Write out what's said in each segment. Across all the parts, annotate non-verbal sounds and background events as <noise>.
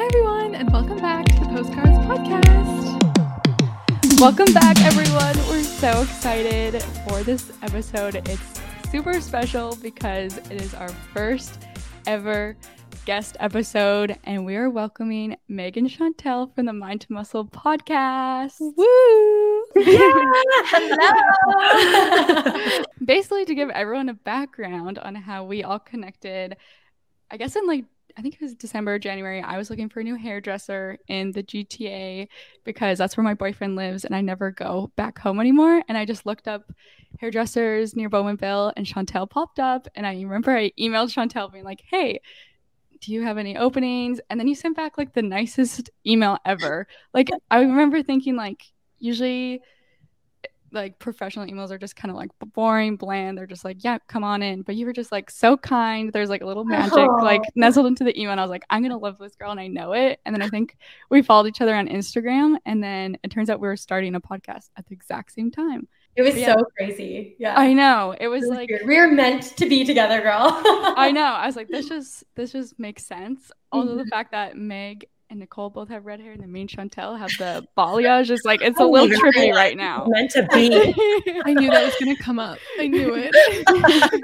Hi, everyone, and welcome back to the Postcards Podcast. Welcome back, everyone. We're so excited for this episode. It's super special because it is our first ever guest episode, and we are welcoming Megan Chantelle from the Mind to Muscle podcast. Woo! <laughs> Hello. Basically, to give everyone a background on how we all connected, I guess in like I think it was December, January, I was looking for a new hairdresser in the GTA because that's where my boyfriend lives and I never go back home anymore. And I just looked up hairdressers near Bowmanville and Chantelle popped up. And I remember I emailed Chantelle being like, hey, do you have any openings? And then you sent back like the nicest email ever. Like I remember thinking like usually like professional emails are just kind of like boring, bland. They're just like, yeah, come on in. But you were just like so kind. There's like a little magic <laughs> like nestled into the email. And I was like, I'm gonna love this girl, and I know it. And then I think we followed each other on Instagram, and then it turns out we were starting a podcast at the exact same time. It was yeah. so crazy. Yeah. I know. It was, it was like weird. we were meant to be together, girl. I <laughs> know. I was like, this just this just makes sense. Also, the mm-hmm. fact that Meg and Nicole both have red hair, and then me and Chantelle have the <laughs> balayage. Is like it's a oh little trippy right now. Meant to be. <laughs> I knew that was gonna come up. I knew it. <laughs>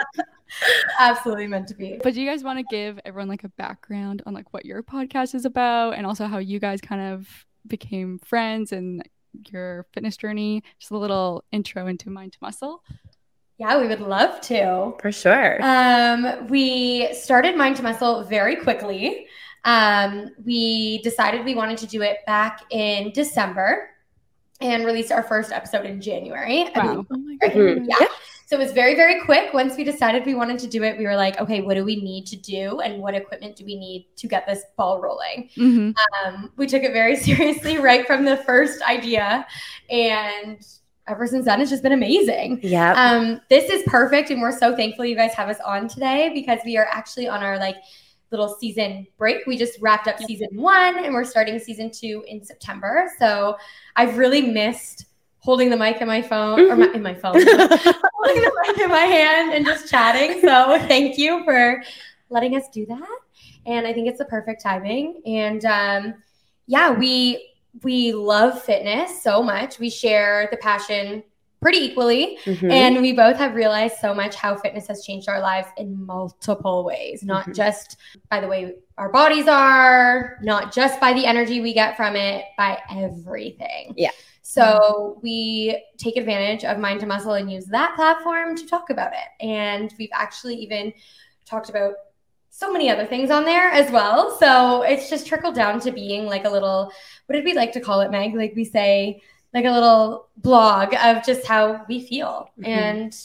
Absolutely meant to be. But do you guys want to give everyone like a background on like what your podcast is about, and also how you guys kind of became friends and your fitness journey? Just a little intro into Mind to Muscle. Yeah, we would love to. For sure. Um, we started Mind to Muscle very quickly. Um, we decided we wanted to do it back in December and released our first episode in January. Wow. oh my God. Mm-hmm. Yeah. So it was very, very quick. Once we decided we wanted to do it, we were like, okay, what do we need to do? And what equipment do we need to get this ball rolling? Mm-hmm. Um, we took it very <laughs> seriously right from the first idea. And ever since then, it's just been amazing. Yeah. Um, this is perfect. And we're so thankful you guys have us on today because we are actually on our like little season break. We just wrapped up season one and we're starting season two in September. So I've really missed holding the mic in my phone or my, in my phone, <laughs> holding the mic in my hand and just chatting. So thank you for letting us do that. And I think it's the perfect timing. And um, yeah, we we love fitness so much. We share the passion pretty equally. Mm-hmm. And we both have realized so much how fitness has changed our lives in multiple ways, not mm-hmm. just by the way our bodies are, not just by the energy we get from it, by everything. Yeah. So we take advantage of Mind to Muscle and use that platform to talk about it. And we've actually even talked about so many other things on there as well. So it's just trickled down to being like a little, what did we like to call it, Meg? Like we say, like a little blog of just how we feel mm-hmm. and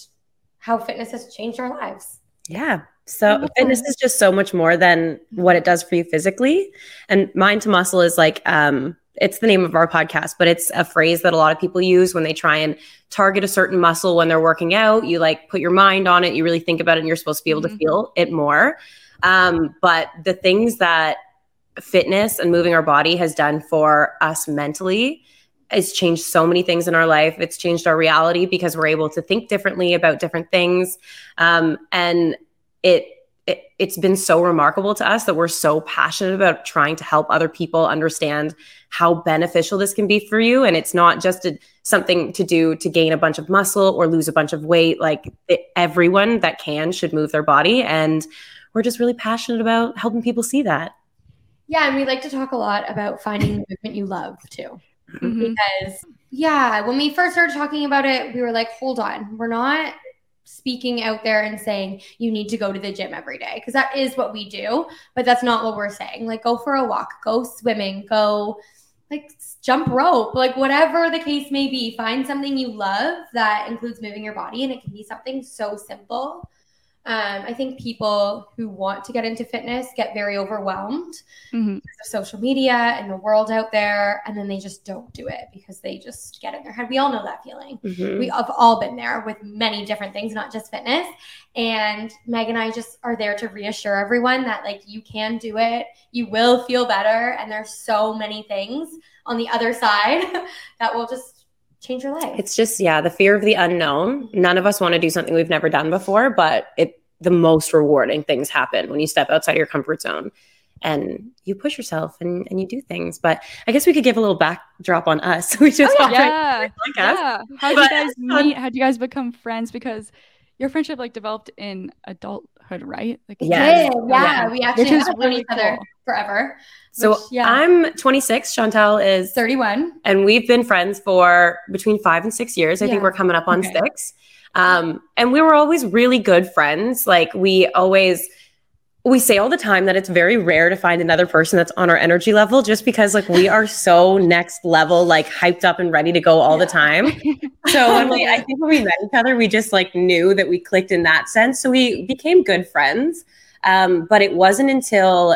how fitness has changed our lives. Yeah. So fitness is just so much more than what it does for you physically. And mind to muscle is like um it's the name of our podcast, but it's a phrase that a lot of people use when they try and target a certain muscle when they're working out. You like put your mind on it, you really think about it, and you're supposed to be able mm-hmm. to feel it more. Um, but the things that fitness and moving our body has done for us mentally it's changed so many things in our life. It's changed our reality because we're able to think differently about different things. Um, and it, it, it's been so remarkable to us that we're so passionate about trying to help other people understand how beneficial this can be for you. And it's not just a, something to do to gain a bunch of muscle or lose a bunch of weight. Like it, everyone that can should move their body. And we're just really passionate about helping people see that. Yeah. And we like to talk a lot about finding the movement you love too mm-hmm. because yeah, when we first started talking about it, we were like, hold on, we're not speaking out there and saying you need to go to the gym every day because that is what we do, but that's not what we're saying. Like go for a walk, go swimming, go like jump rope, like whatever the case may be, find something you love that includes moving your body and it can be something so simple um, I think people who want to get into fitness get very overwhelmed mm-hmm. because of social media and the world out there, and then they just don't do it because they just get in their head. We all know that feeling. Mm-hmm. We have all been there with many different things, not just fitness. And Meg and I just are there to reassure everyone that like you can do it, you will feel better, and there's so many things on the other <laughs> side that will just change your life. It's just, yeah, the fear of the unknown. None of us want to do something we've never done before, but it the most rewarding things happen when you step outside your comfort zone. and you push yourself and, and you do things. But I guess we could give a little backdrop on us. <laughs> we oh, just oh, yeah. yeah. How did you guys um, meet? How did you guys become friends? Because your friendship like developed in adulthood, right? Like yes. yeah, yeah, yeah. We actually have known each cool. other forever. So which, yeah. I'm 26. Chantelle is 31, and we've been friends for between five and six years. I yeah. think we're coming up on okay. six. Um, and we were always really good friends. Like we always we say all the time that it's very rare to find another person that's on our energy level just because like we are so next level like hyped up and ready to go all yeah. the time so <laughs> when we i think when we met each other we just like knew that we clicked in that sense so we became good friends um, but it wasn't until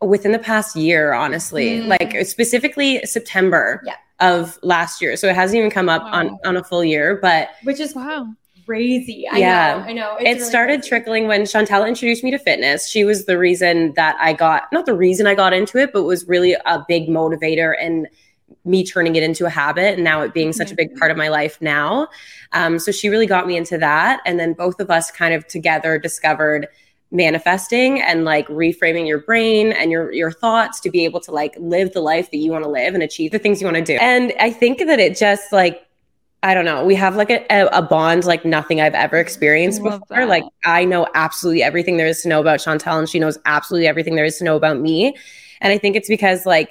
within the past year honestly mm. like specifically september yeah. of last year so it hasn't even come up wow. on on a full year but which is wow crazy. I yeah. know. I know. It's it really started crazy. trickling when Chantelle introduced me to fitness. She was the reason that I got, not the reason I got into it, but was really a big motivator and me turning it into a habit and now it being such a big part of my life now. Um, so she really got me into that. And then both of us kind of together discovered manifesting and like reframing your brain and your your thoughts to be able to like live the life that you want to live and achieve the things you want to do. And I think that it just like I don't know. We have like a, a bond like nothing I've ever mm-hmm. experienced before. That. Like I know absolutely everything there is to know about Chantelle, and she knows absolutely everything there is to know about me. And I think it's because like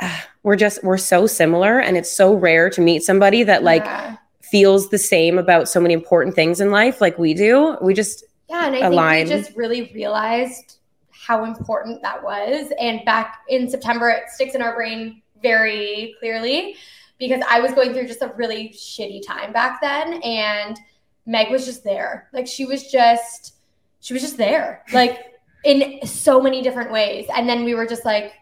<sighs> we're just we're so similar, and it's so rare to meet somebody that like yeah. feels the same about so many important things in life like we do. We just yeah, and I align. think we just really realized how important that was. And back in September, it sticks in our brain very clearly because I was going through just a really shitty time back then. And Meg was just there. Like she was just, she was just there, like in so many different ways. And then we were just like,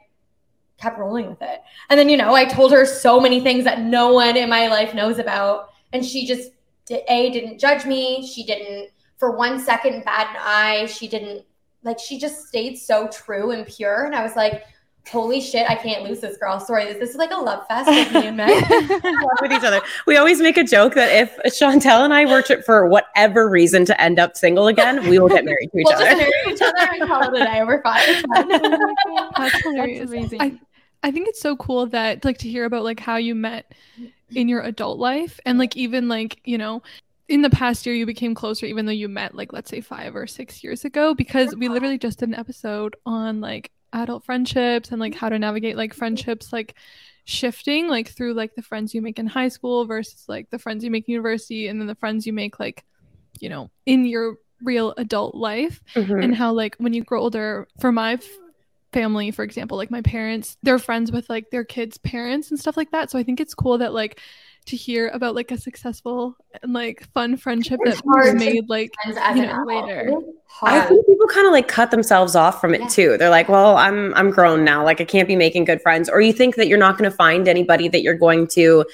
kept rolling with it. And then, you know, I told her so many things that no one in my life knows about. And she just, A, didn't judge me. She didn't, for one second, bat an eye. She didn't, like, she just stayed so true and pure. And I was like, holy shit, I can't lose this girl. Sorry, this is like a love fest with me and Meg. <laughs> <laughs> with each other. We always make a joke that if Chantelle and I were to, for whatever reason to end up single again, we will get married to each we'll other. Just marry each other and call it a day. We're fine. <laughs> That's hilarious. That's amazing. I, I think it's so cool that like to hear about like how you met in your adult life and like even like, you know, in the past year you became closer even though you met like let's say 5 or 6 years ago because we literally just did an episode on like adult friendships and like how to navigate like friendships like shifting like through like the friends you make in high school versus like the friends you make in university and then the friends you make like you know in your real adult life. Mm-hmm. and how like when you grow older for my f- family for example like my parents they're friends with like their kids parents and stuff like that. So i think it's cool that like to hear about like a successful and like fun friendship it's that was made like you know, later. I think people kind of like cut themselves off from it yeah. too. They're like, well, I'm I'm grown now. Like I can't be making good friends. Or you think that you're not going to find anybody that you're going to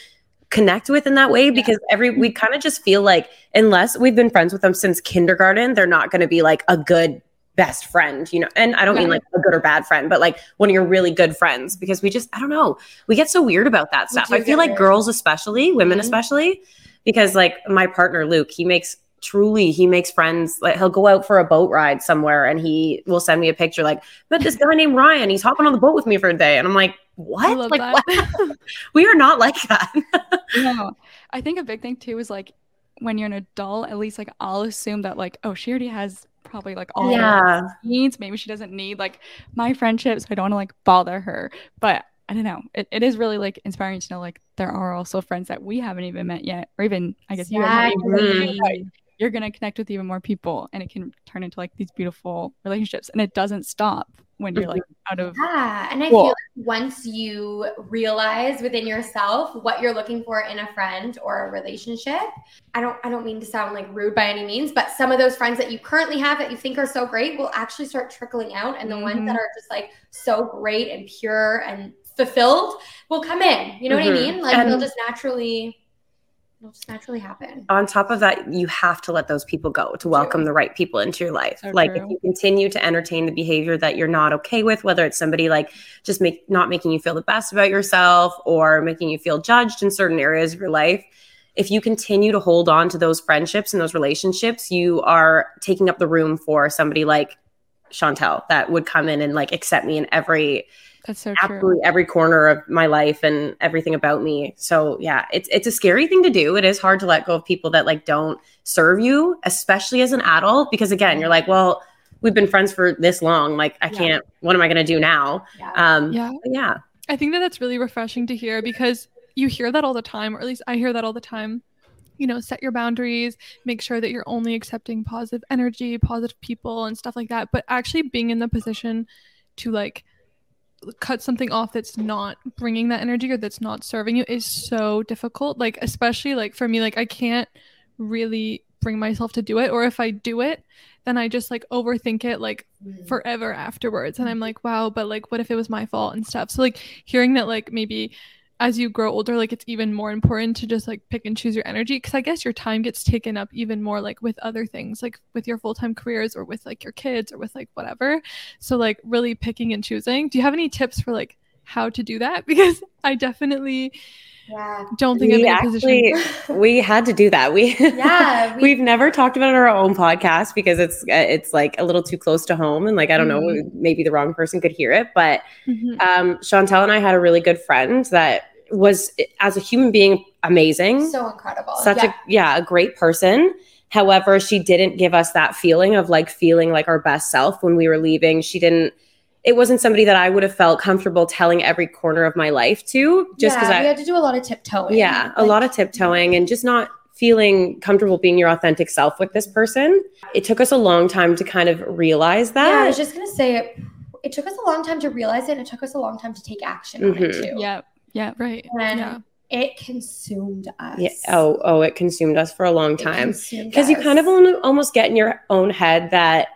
connect with in that way because every we kind of just feel like unless we've been friends with them since kindergarten, they're not going to be like a good best friend, you know, and I don't mean like a good or bad friend, but like one of your really good friends because we just, I don't know, we get so weird about that stuff. I feel like weird. girls, especially women, mm-hmm. especially, because like my partner, Luke, he makes truly, he makes friends. Like he'll go out for a boat ride somewhere and he will send me a picture like, met this guy named Ryan. He's hopping on the boat with me for a day. And I'm like, what? Like, what? <laughs> we are not like that. <laughs> no, I think a big thing too is like when you're an adult, at least like I'll assume that like, oh, she already has probably like all yeah. needs. Maybe she doesn't need like my friendship, so I don't want to like bother her. But I don't know. It, it is really like inspiring to know like there are also friends that we haven't even met yet, or even I guess exactly. you haven't you're gonna connect with even more people, and it can turn into like these beautiful relationships, and it doesn't stop when you're like out of yeah and i feel like once you realize within yourself what you're looking for in a friend or a relationship i don't i don't mean to sound like rude by any means but some of those friends that you currently have that you think are so great will actually start trickling out and the mm-hmm. ones that mm-hmm. are just like so great and pure and fulfilled will come in you know mm-hmm. what i mm-hmm. mean like and they'll just naturally it'll just naturally happen. On top of that, you have to let those people go to welcome the right people into your life. So like true. if you continue to entertain the behavior that you're not okay with, whether it's somebody like just make not making you feel the best about yourself or making you feel judged in certain areas of your life, if you continue to hold on to those friendships and those relationships, you are taking up the room for somebody like Chantelle that would come in and like accept me in every that's so absolutely true. every corner of my life and everything about me. So yeah, it's it's a scary thing to do. It is hard to let go of people that like don't serve you, especially as an adult, because again, you're like, well, we've been friends for this long. Like I Yeah. can't. What am I going to do now? Yeah. Um, Yeah. yeah. I think that that's really refreshing to hear because you hear that all the time, or at least I hear that all the time. You know, set your boundaries, make sure that you're only accepting positive energy, positive people, and stuff like that. But actually being in the position to like cut something off that's not bringing that energy or that's not serving you is so difficult. Like, especially like for me, like I can't really bring myself to do it. Or if I do it, then I just like overthink it like Mm. forever afterwards and i'm like wow but like what if it was my fault and stuff so like hearing that like maybe as you grow older like it's even more important to just like pick and choose your energy because i guess your time gets taken up even more like with other things like with your full-time careers or with like your kids or with like whatever. So like really picking and choosing. Do you have any tips for like how to do that? <laughs> Because i definitely yeah. don't think i'm We in a position actually <laughs> we had to do that. We Yeah, <laughs> we- we've never talked about it on our own podcast because it's uh, it's like a little too close to home and like I don't know Mhm. maybe the wrong person could hear it, but Mhm. um, Chantelle and I had a really good friend that was as a human being amazing, So incredible. such yeah. a yeah a great person. However, she didn't give us that feeling of like feeling like our best self when we were leaving. She didn't. It wasn't somebody that I would have felt comfortable telling every corner of my life to, just because yeah, I we had to do a lot of tiptoeing. yeah a lot of tiptoeing and just not feeling comfortable being your authentic self with this person it took us a long time to kind of realize that Yeah, I was just gonna say it. It took us a long time to realize it, and it took us a long time to take action on it Mhm. too. Yeah. Yeah. right And yeah it consumed us. Yeah. oh oh it consumed us for a long time because you kind of almost get in your own head that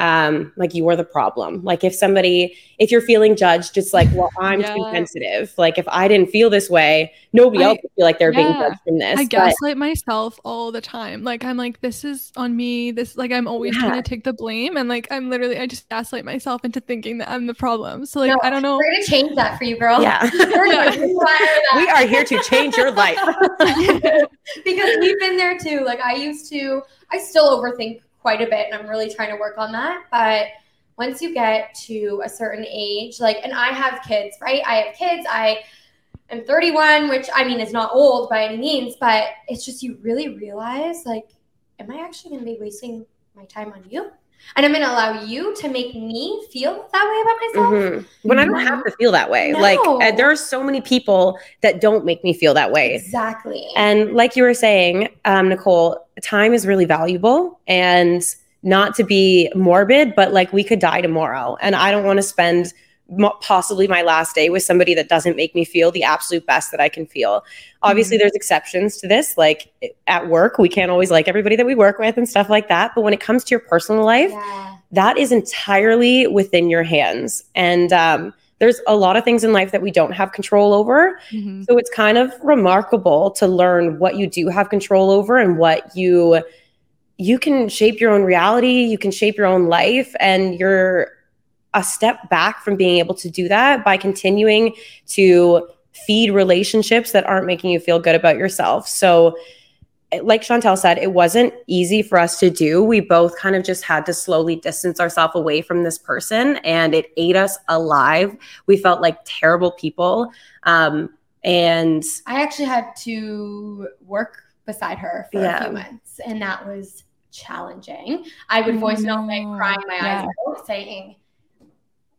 um like you are the problem like if somebody if you're feeling judged it's like well <laughs> i'm too sensitive like if i didn't feel this way nobody I- else would feel like they're being judged from this I But- gaslight myself all the time. Like I'm like, this is on me. This like I'm always Yeah. trying to take the blame, and like I'm literally I just gaslight myself into thinking that I'm the problem. So like No, I don't know. We're gonna change that for you, girl. <laughs> yeah Yeah. gonna rewire that. we are here to change your life <laughs> because we've been there too. Like I used to, I still overthink quite a bit, and I'm really trying to work on that. But once you get to a certain age, like, and I have kids, right? I have kids. I am 31, which I mean is not old by any means, but it's just you really realize, like, am I actually going to be wasting my time on you? And I'm going to allow you to make me feel that way about myself. Mhm. When I don't have to feel that way. Like uh, there are so many people that don't make me feel that way. Exactly. And like you were saying, um, Nicole, time is really valuable and not to be morbid, but like we could die tomorrow. And I don't want to spend possibly my last day with somebody that doesn't make me feel the absolute best that I can feel. Obviously, there's exceptions to this. Like at work, we can't always like everybody that we work with and stuff like that. But when it comes to your personal life, yeah. that is entirely within your hands. And um, there's a lot of things in life that we don't have control over. Mhm. So it's kind of remarkable to learn what you do have control over and what you you can shape your own reality, you can shape your own life and you're a step back from being able to do that by continuing to feed relationships that aren't making you feel good about yourself. So like Chantelle said, it wasn't easy for us to do. We both kind of just had to slowly distance ourselves away from this person, and it ate us alive. We felt like terrible people. Um, and I actually had to work beside her for a few months, and that was challenging. I would voice note like crying my eyes Yeah. out, saying,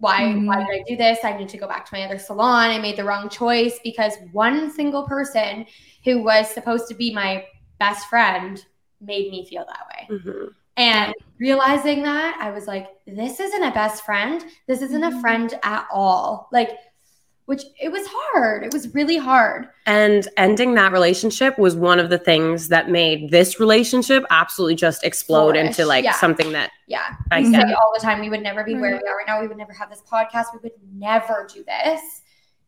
"Why? Why Mhm. did I do this? I need to go back to my other salon. I made the wrong choice because one single person who was supposed to be my best friend made me feel that way." mhm. And realizing that, I was like, this isn't a best friend. This isn't a Mhm. friend at all. Like, which it was hard. It was really hard. and ending that relationship was one of the things that made this relationship absolutely just explode Flourish, into like yeah. something that Yeah. I We get. say all the time we would never be where we are right now. We would never have this podcast. We would never do this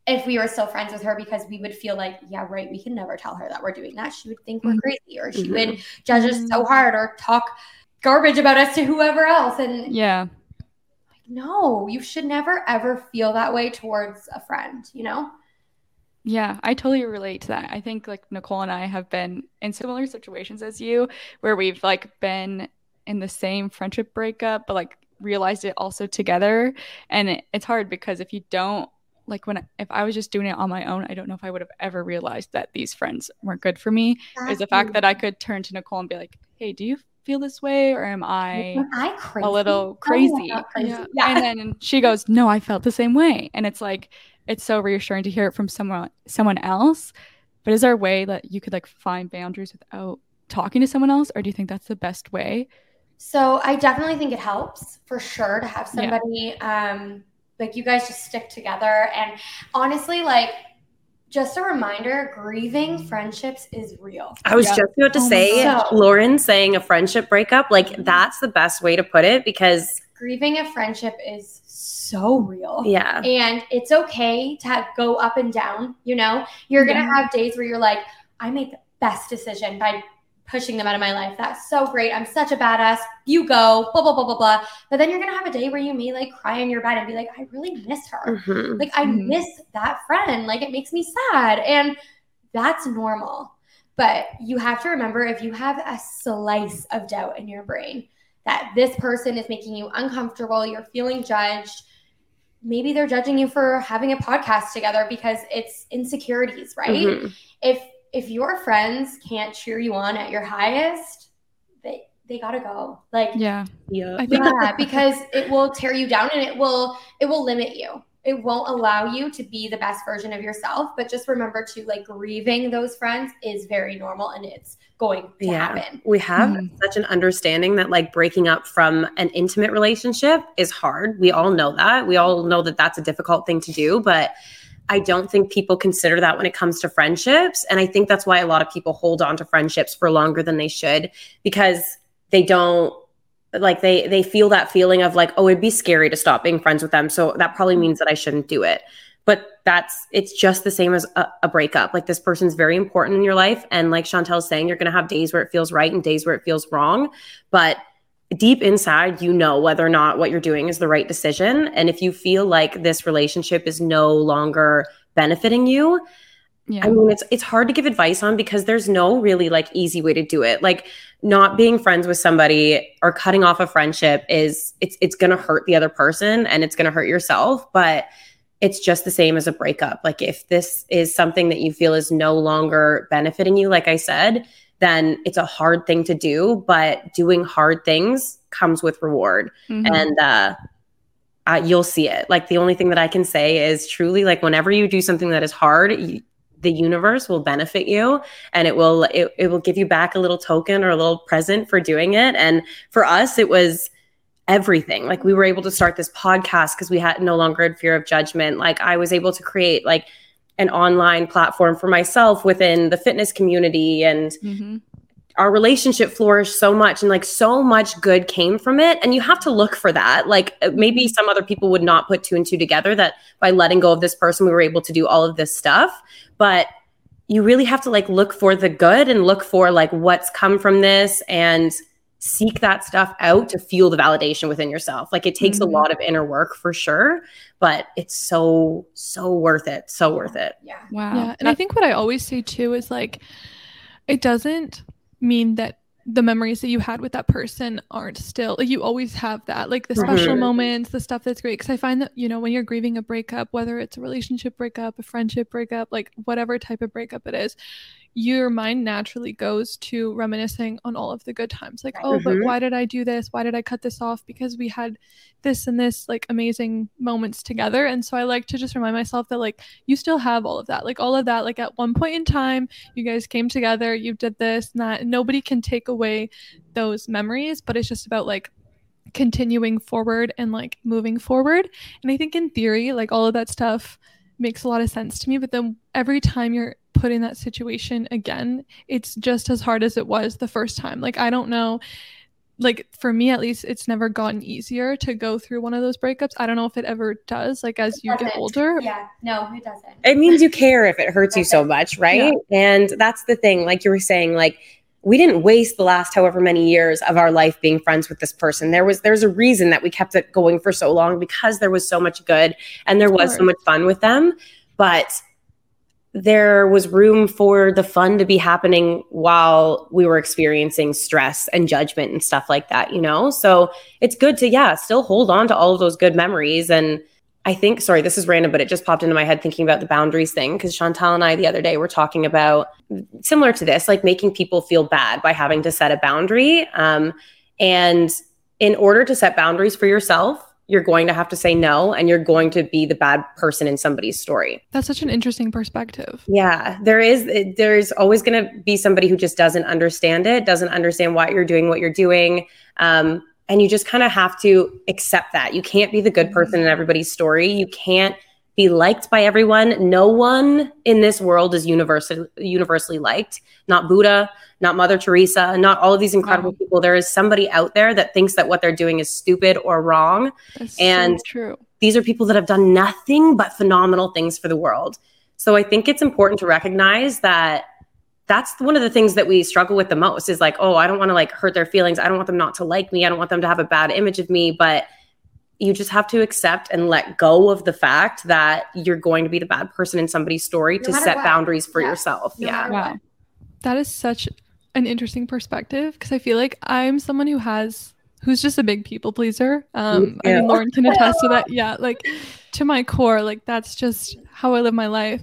if we were still friends with her because we would feel like, yeah, right, we can never tell her that we're doing that. She would think we're Mhm. crazy or she Mhm. would judge us so hard or talk garbage about us to whoever else. And Yeah. No, you should never ever feel that way towards a friend, you know? Yeah, I totally relate to that. I think like Nicole and I have been in similar situations as you where we've like been in the same friendship breakup, but like realized it also together. And it, it's hard because if you don't like when if I was just doing it on my own, I don't know if I would have ever realized that these friends weren't good for me. Exactly. Is the fact that I could turn to Nicole and be like, "Hey, do you feel this way, or am I, am I a little crazy?" Crazy. Yeah. yeah. And then she goes, "No, I felt the same way," and it's like it's so reassuring to hear it from someone someone else. But is there a way that you could like find boundaries without talking to someone else, or do you think that's the best way? So I definitely think it helps for sure to have somebody. Yeah. Um, like you guys just stick together. And honestly, like just a reminder grieving friendships is real. I was yep. just about to oh say, Lauren saying a friendship breakup, like mm-hmm. that's the best way to put it because grieving a friendship is so real. Yeah. And it's okay to have, go up and down. You know, you're going to have days where you're like, I made the best decision by pushing them out of my life. That's so great. I'm such a badass. You go, blah, blah, blah, blah, blah. But then you're going to have a day where you may like cry in your bed and be like, I really miss her. Mm-hmm. Like, I mm-hmm. miss that friend. Like, it makes me sad. And that's normal. But you have to remember if you have a slice of doubt in your brain that this person is making you uncomfortable, you're feeling judged. Maybe they're judging you for having a podcast together because it's insecurities, right? Mm-hmm. If if your friends can't cheer you on at your highest, they they gotta go. Like yeah, yeah, yeah, because it will tear you down and it will it will limit you. It won't allow you to be the best version of yourself. But just remember to like grieving those friends is very normal and it's going to yeah. happen. We have mm-hmm. such an understanding that like breaking up from an intimate relationship is hard. We all know that. We all know that that's a difficult thing to do, but I don't think people consider that when it comes to friendships. And I think that's why a lot of people hold on to friendships for longer than they should because they don't like they they feel that feeling of like oh it'd be scary to stop being friends with them. So that probably means that i shouldn't do it. But that's it's just the same as a, a breakup. Like this person's very important in your life. And like chantelle's saying you're going to have days where it feels right and days where it feels wrong. But deep inside, you know whether or not what you're doing is the right decision. And if you feel like this relationship is no longer benefiting you, yeah. I mean, it's it's hard to give advice on because there's no really like easy way to do it. Like not being friends with somebody or cutting off a friendship is it's it's gonna hurt the other person and it's gonna hurt yourself. But it's just the same as a breakup. Like if this is something that you feel is no longer benefiting you, like I said, then it's a hard thing to do. But doing hard things comes with reward. Mm-hmm. And uh, uh, you'll see it. Like the only thing that I can say is truly like whenever you do something that is hard, you, the universe will benefit you and it will it, it will give you back a little token or a little present for doing it. And for us, it was everything. Like we were able to start this podcast because we had no longer had fear of judgment. Like I was able to create like an online platform for myself within the fitness community. And mm-hmm. our relationship flourished so much and like so much good came from it. And you have to look for that. Like uh, maybe some other people would not put two and two together that by letting go of this person we were able to do all of this stuff. But you really have to like look for the good and look for like what's come from this. And seek that stuff out to feel the validation within yourself. Like it takes mm-hmm. a lot of inner work for sure, but it's so, so worth it. So worth it. Yeah. Wow. Yeah. And I think what I always say too is like, it doesn't mean that the memories that you had with that person aren't still like you always have that like the special mm-hmm. moments the stuff that's great because i find that you know when you're grieving a breakup whether it's a relationship breakup a friendship breakup like whatever type of breakup it is your mind naturally goes to reminiscing on all of the good times. Like oh mm-hmm. but why did i do this? Why did i cut this off? Because we had this and this like amazing moments together. And so i like to just remind myself that like you still have all of that. Like all of that like at one point in time you guys came together you did this and that. Nobody can take away those memories but it's just about like continuing forward and like moving forward. And i think in theory like all of that stuff makes a lot of sense to me but then every time you're put in that situation again, it's just as hard as it was the first time. Like, I don't know. Like for me at least, it's never gotten easier to go through one of those breakups. I don't know if it ever does, like as you get older. Yeah, no, it doesn't. It means you care if it hurts you so much, right? Yeah. And that's the thing, like you were saying, like we didn't waste the last however many years of our life being friends with this person. There was there's a reason that we kept it going for so long because there was so much good and there was so much fun with them. But there was room for the fun to be happening while we were experiencing stress and judgment and stuff like that, you know? So it's good to, yeah, still hold on to all of those good memories. And I think, sorry, this is random, but it just popped into my head thinking about the boundaries thing. Cause Chantelle and I the other day were talking about similar to this, like making people feel bad by having to set a boundary. Um, and in order to set boundaries for yourself, you're going to have to say no and you're going to be the bad person in somebody's story. That's such an interesting perspective. Yeah, there is there's always going to be somebody who just doesn't understand it, doesn't understand why you're doing what you're doing. Um, and you just kind of have to accept that. You can't be the good mm-hmm. person in everybody's story. You can't be liked by everyone. No one in this world is universally universally liked. Not Buddha, not Mother Teresa, not all of these incredible wow. people. There is somebody out there that thinks that what they're doing is stupid or wrong. That's and so true. These are people that have done nothing but phenomenal things for the world. So I think it's important to recognize that that's one of the things that we struggle with the most is like, oh, I don't want to like hurt their feelings. I don't want them not to like me. I don't want them to have a bad image of me, but you just have to accept and let go of the fact that you're going to be the bad person in somebody's story no to set what. boundaries for yourself. No yeah. Wow. That is such an interesting perspective because I feel like I'm someone who has who's just a big people pleaser. Um yeah. I mean Lauren can attest to that. <laughs> Yeah, like to my core, like that's just how I live my life.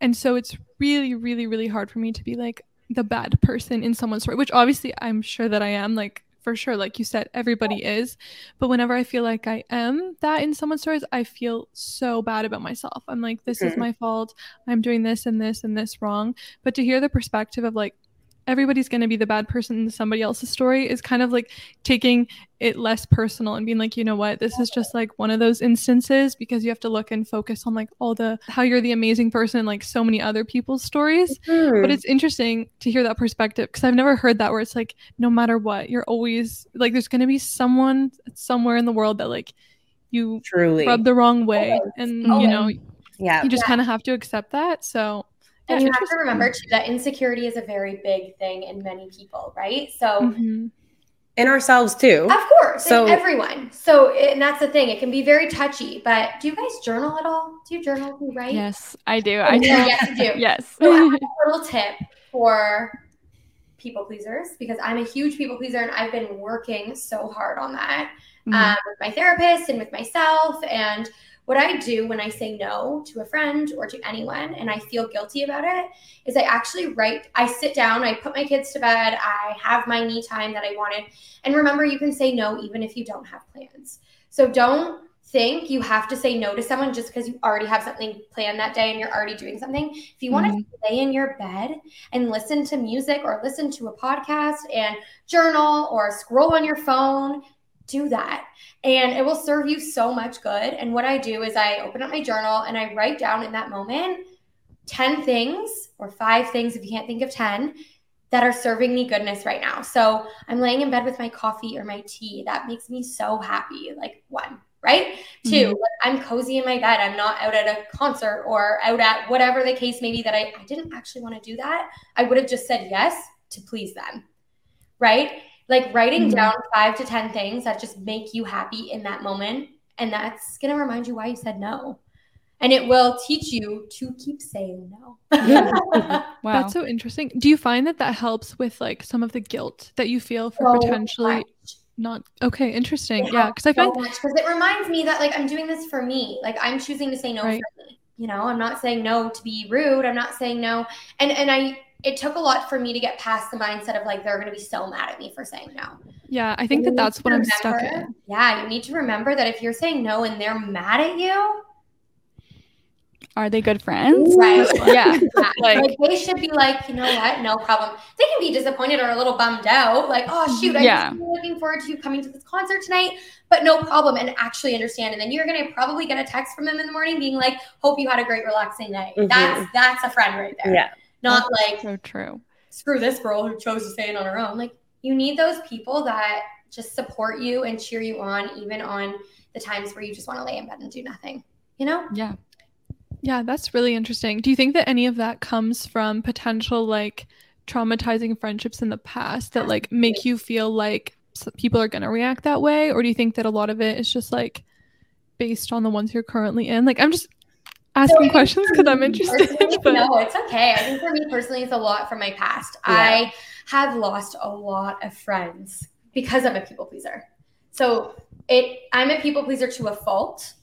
And so it's really, really, really hard for me to be like the bad person in someone's story, which obviously I'm sure that I am. Like for sure like you said everybody is but whenever i feel like i am that in someone's stories i feel so bad about myself i'm like this mm-hmm. is my fault i'm doing this and this and this wrong but to hear the perspective of like everybody's going to be the bad person in somebody else's story is kind of like taking it less personal and being like you know what? This is just like one of those instances because you have to look and focus on like all the how you're the amazing person in like so many other people's stories. Mm-hmm. but it's interesting to hear that perspective because i've never heard that where it's like no matter what you're always like there's going to be someone somewhere in the world that like you truly. rub the wrong way and you know yeah. you just yeah. kind of have to accept that. So and you have to remember too that insecurity is a very big thing in many people, right? So mm-hmm. in ourselves too. Of course, so everyone. So and that's the thing; it can be very touchy. But do you guys journal at all? Do you journal? Do you write? Yes, I do. I do. yes, you do. <laughs> yes. So <laughs> a little tip for people pleasers because I'm a huge people pleaser and I've been working so hard on that mm-hmm. um, with my therapist and with myself and what I do when I say no to a friend or to anyone and I feel guilty about it is I actually write, I sit down, I put my kids to bed, I have my me time that I wanted. And remember, you can say no even if you don't have plans. So don't think you have to say no to someone just because you already have something planned that day and you're already doing something. If you mm-hmm. want to lay in your bed and listen to music or listen to a podcast and journal or scroll on your phone, do that and it will serve you so much good. And what I do is I open up my journal and I write down in that moment 10 things or five things, if you can't think of 10, that are serving me goodness right now. So I'm laying in bed with my coffee or my tea. That makes me so happy. Like, one, right? Mm-hmm. Two, I'm cozy in my bed. I'm not out at a concert or out at whatever the case may be that I, I didn't actually want to do that. I would have just said yes to please them, right? Like writing mm-hmm. down five to 10 things that just make you happy in that moment. And that's going to remind you why you said no. And it will teach you to keep saying no. <laughs> <laughs> wow. That's so interesting. Do you find that that helps with like some of the guilt that you feel for so potentially much. not okay interesting it yeah because i find because it reminds me that like i'm doing this for me like i'm choosing to say no right. for me you know i'm not saying no to be rude i'm not saying no and and i it took a lot for me to get past the mindset of like they're going to be so mad at me for saying no. Yeah, I think that that's what remember, I'm stuck in. Yeah, you need to remember that if you're saying no and they're mad at you, are they good friends? Right. <laughs> yeah. <laughs> yeah. <laughs> Like, like, they should be like, you know what? No problem. They can be disappointed or a little bummed out. Like, oh shoot, I'm yeah. looking forward to you coming to this concert tonight, but no problem, and actually understand. And then you're gonna probably get a text from them in the morning being like, "Hope you had a great, relaxing night." Mm-hmm. That's that's a friend right there. Yeah. Not That's like so true. Screw this girl who chose to say it on her own. Like you need those people that just support you and cheer you on, even on the times where you just want to lay in bed and do nothing. You know? Yeah. Yeah, that's really interesting. Do you think that any of that comes from potential like traumatizing friendships in the past that like make you feel like people are going to react that way or do you think that a lot of it is just like based on the ones you're currently in? Like I'm just asking so questions because I'm interested. <laughs> But... No, it's okay. I think for me personally, it's a lot from my past. Yeah. I have lost a lot of friends because I'm a people pleaser. So it, I'm a people pleaser to a fault.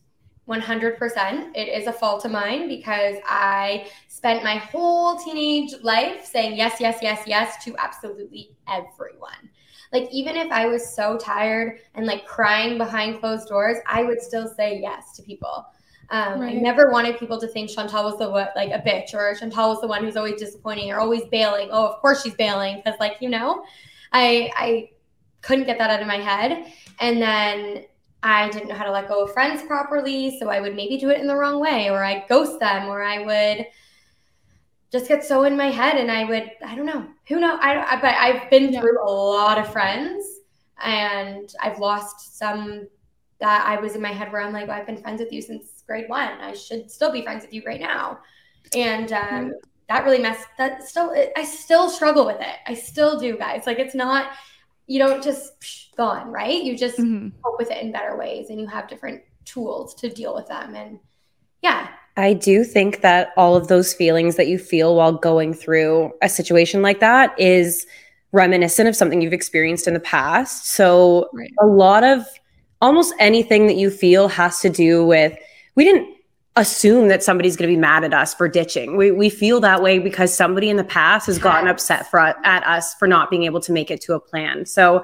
100%. It is a fault of mine because I spent my whole teenage life saying yes, yes, yes, yes to absolutely everyone. Like, even if I was so tired and like crying behind closed doors, I would still say yes to people. Um, right. I never wanted people to think Chantelle was the what, like a bitch, or Chantelle was the one who's always disappointing or always bailing. Oh, of course she's bailing because, like you know, I I couldn't get that out of my head. And then I didn't know how to let go of friends properly, so I would maybe do it in the wrong way, or I'd ghost them, or I would just get so in my head, and I would I don't know who know I, I but I've been yeah. through a lot of friends, and I've lost some that I was in my head where I'm like, well, I've been friends with you since grade one. I should still be friends with you right now. And um, mm-hmm. that really messed that still, I still struggle with it. I still do, guys. Like it's not, you don't just psh, gone, right? You just mm-hmm. cope with it in better ways and you have different tools to deal with them. And yeah. I do think that all of those feelings that you feel while going through a situation like that is reminiscent of something you've experienced in the past. So right. a lot of almost anything that you feel has to do with we didn't assume that somebody's going to be mad at us for ditching. We, we feel that way because somebody in the past has gotten upset for, at us for not being able to make it to a plan. So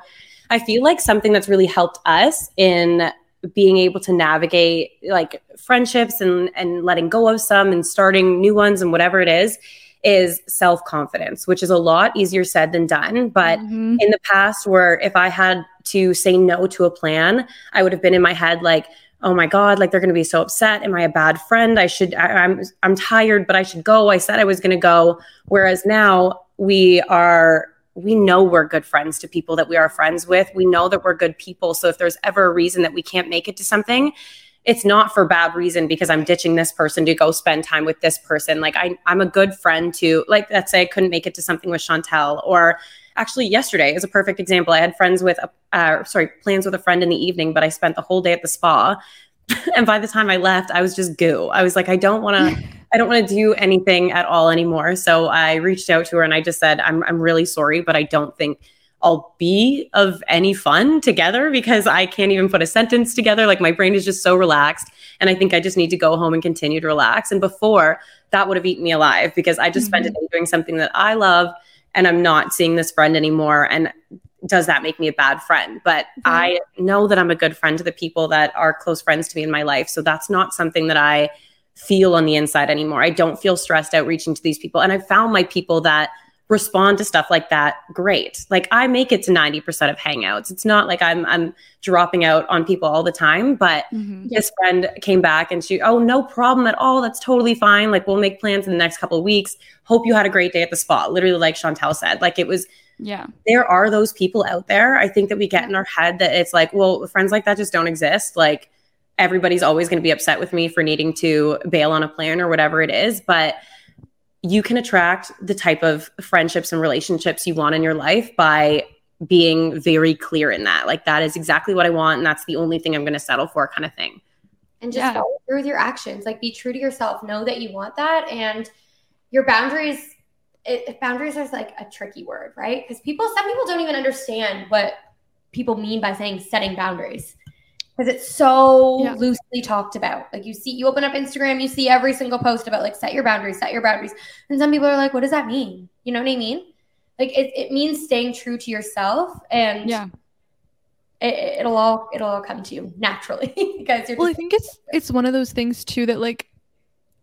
I feel like something that's really helped us in being able to navigate like friendships and and letting go of some and starting new ones and whatever it is is self confidence, which is a lot easier said than done. But mm-hmm. in the past, where if I had to say no to a plan, I would have been in my head like, oh my god like they're going to be so upset. Am i a bad friend? I should I, i'm i'm tired but i should go. I said i was going to go. Whereas now we are we know we're good friends to people that we are friends with. We know that we're good people. So if there's ever a reason that we can't make it to something it's not for bad reason because i'm ditching this person to go spend time with this person. Like I, i'm a good friend to like let's say i couldn't make it to something with chantelle or actually yesterday is a perfect example. I had friends with, uh, sorry, plans with a friend in the evening, but I spent the whole day at the spa. <laughs> and by the time I left, I was just goo. I was like, I don't want to, <laughs> I don't want to do anything at all anymore. So I reached out to her and I just said, I'm, I'm really sorry, but I don't think I'll be of any fun together because I can't even put a sentence together. Like my brain is just so relaxed. And I think I just need to go home and continue to relax. And before that would have eaten me alive because I just mm-hmm. spent a day doing something that I love and I'm not seeing this friend anymore. And does that make me a bad friend? But mm-hmm. I know that I'm a good friend to the people that are close friends to me in my life. So that's not something that I feel on the inside anymore. I don't feel stressed out reaching to these people. And I found my people that respond to stuff like that great. Like i make it to 90% of hangouts. It's not like i'm i'm dropping out on people all the time but mm-hmm. this friend came back and she oh no problem at all. That's totally fine. Like we'll make plans in the next couple of weeks. Hope you had a great day at the spa. Literally like chantelle said like it was yeah. there are those people out there i think that we get in our head that it's like well friends like that just don't exist. Like everybody's always going to be upset with me for needing to bail on a plan or whatever it is but you can attract the type of friendships and relationships you want in your life by being very clear in that. Like that is exactly what I want and that's the only thing I'm going to settle for kind of thing. And just yeah. follow through with your actions. Like be true to yourself. Know that you want that and your boundaries it, boundaries is like a tricky word, right? Because people some people don't even understand what people mean by saying setting boundaries because it's so yeah. loosely talked about. Like you see, you open up Instagram, you see every single post about like set your boundaries, set your boundaries. And some people are like, what does that mean? You know what I mean? Like it, it means staying true to yourself and yeah. It, will all it'll all come to you naturally <laughs> because well, I think it's it's one of those things too that like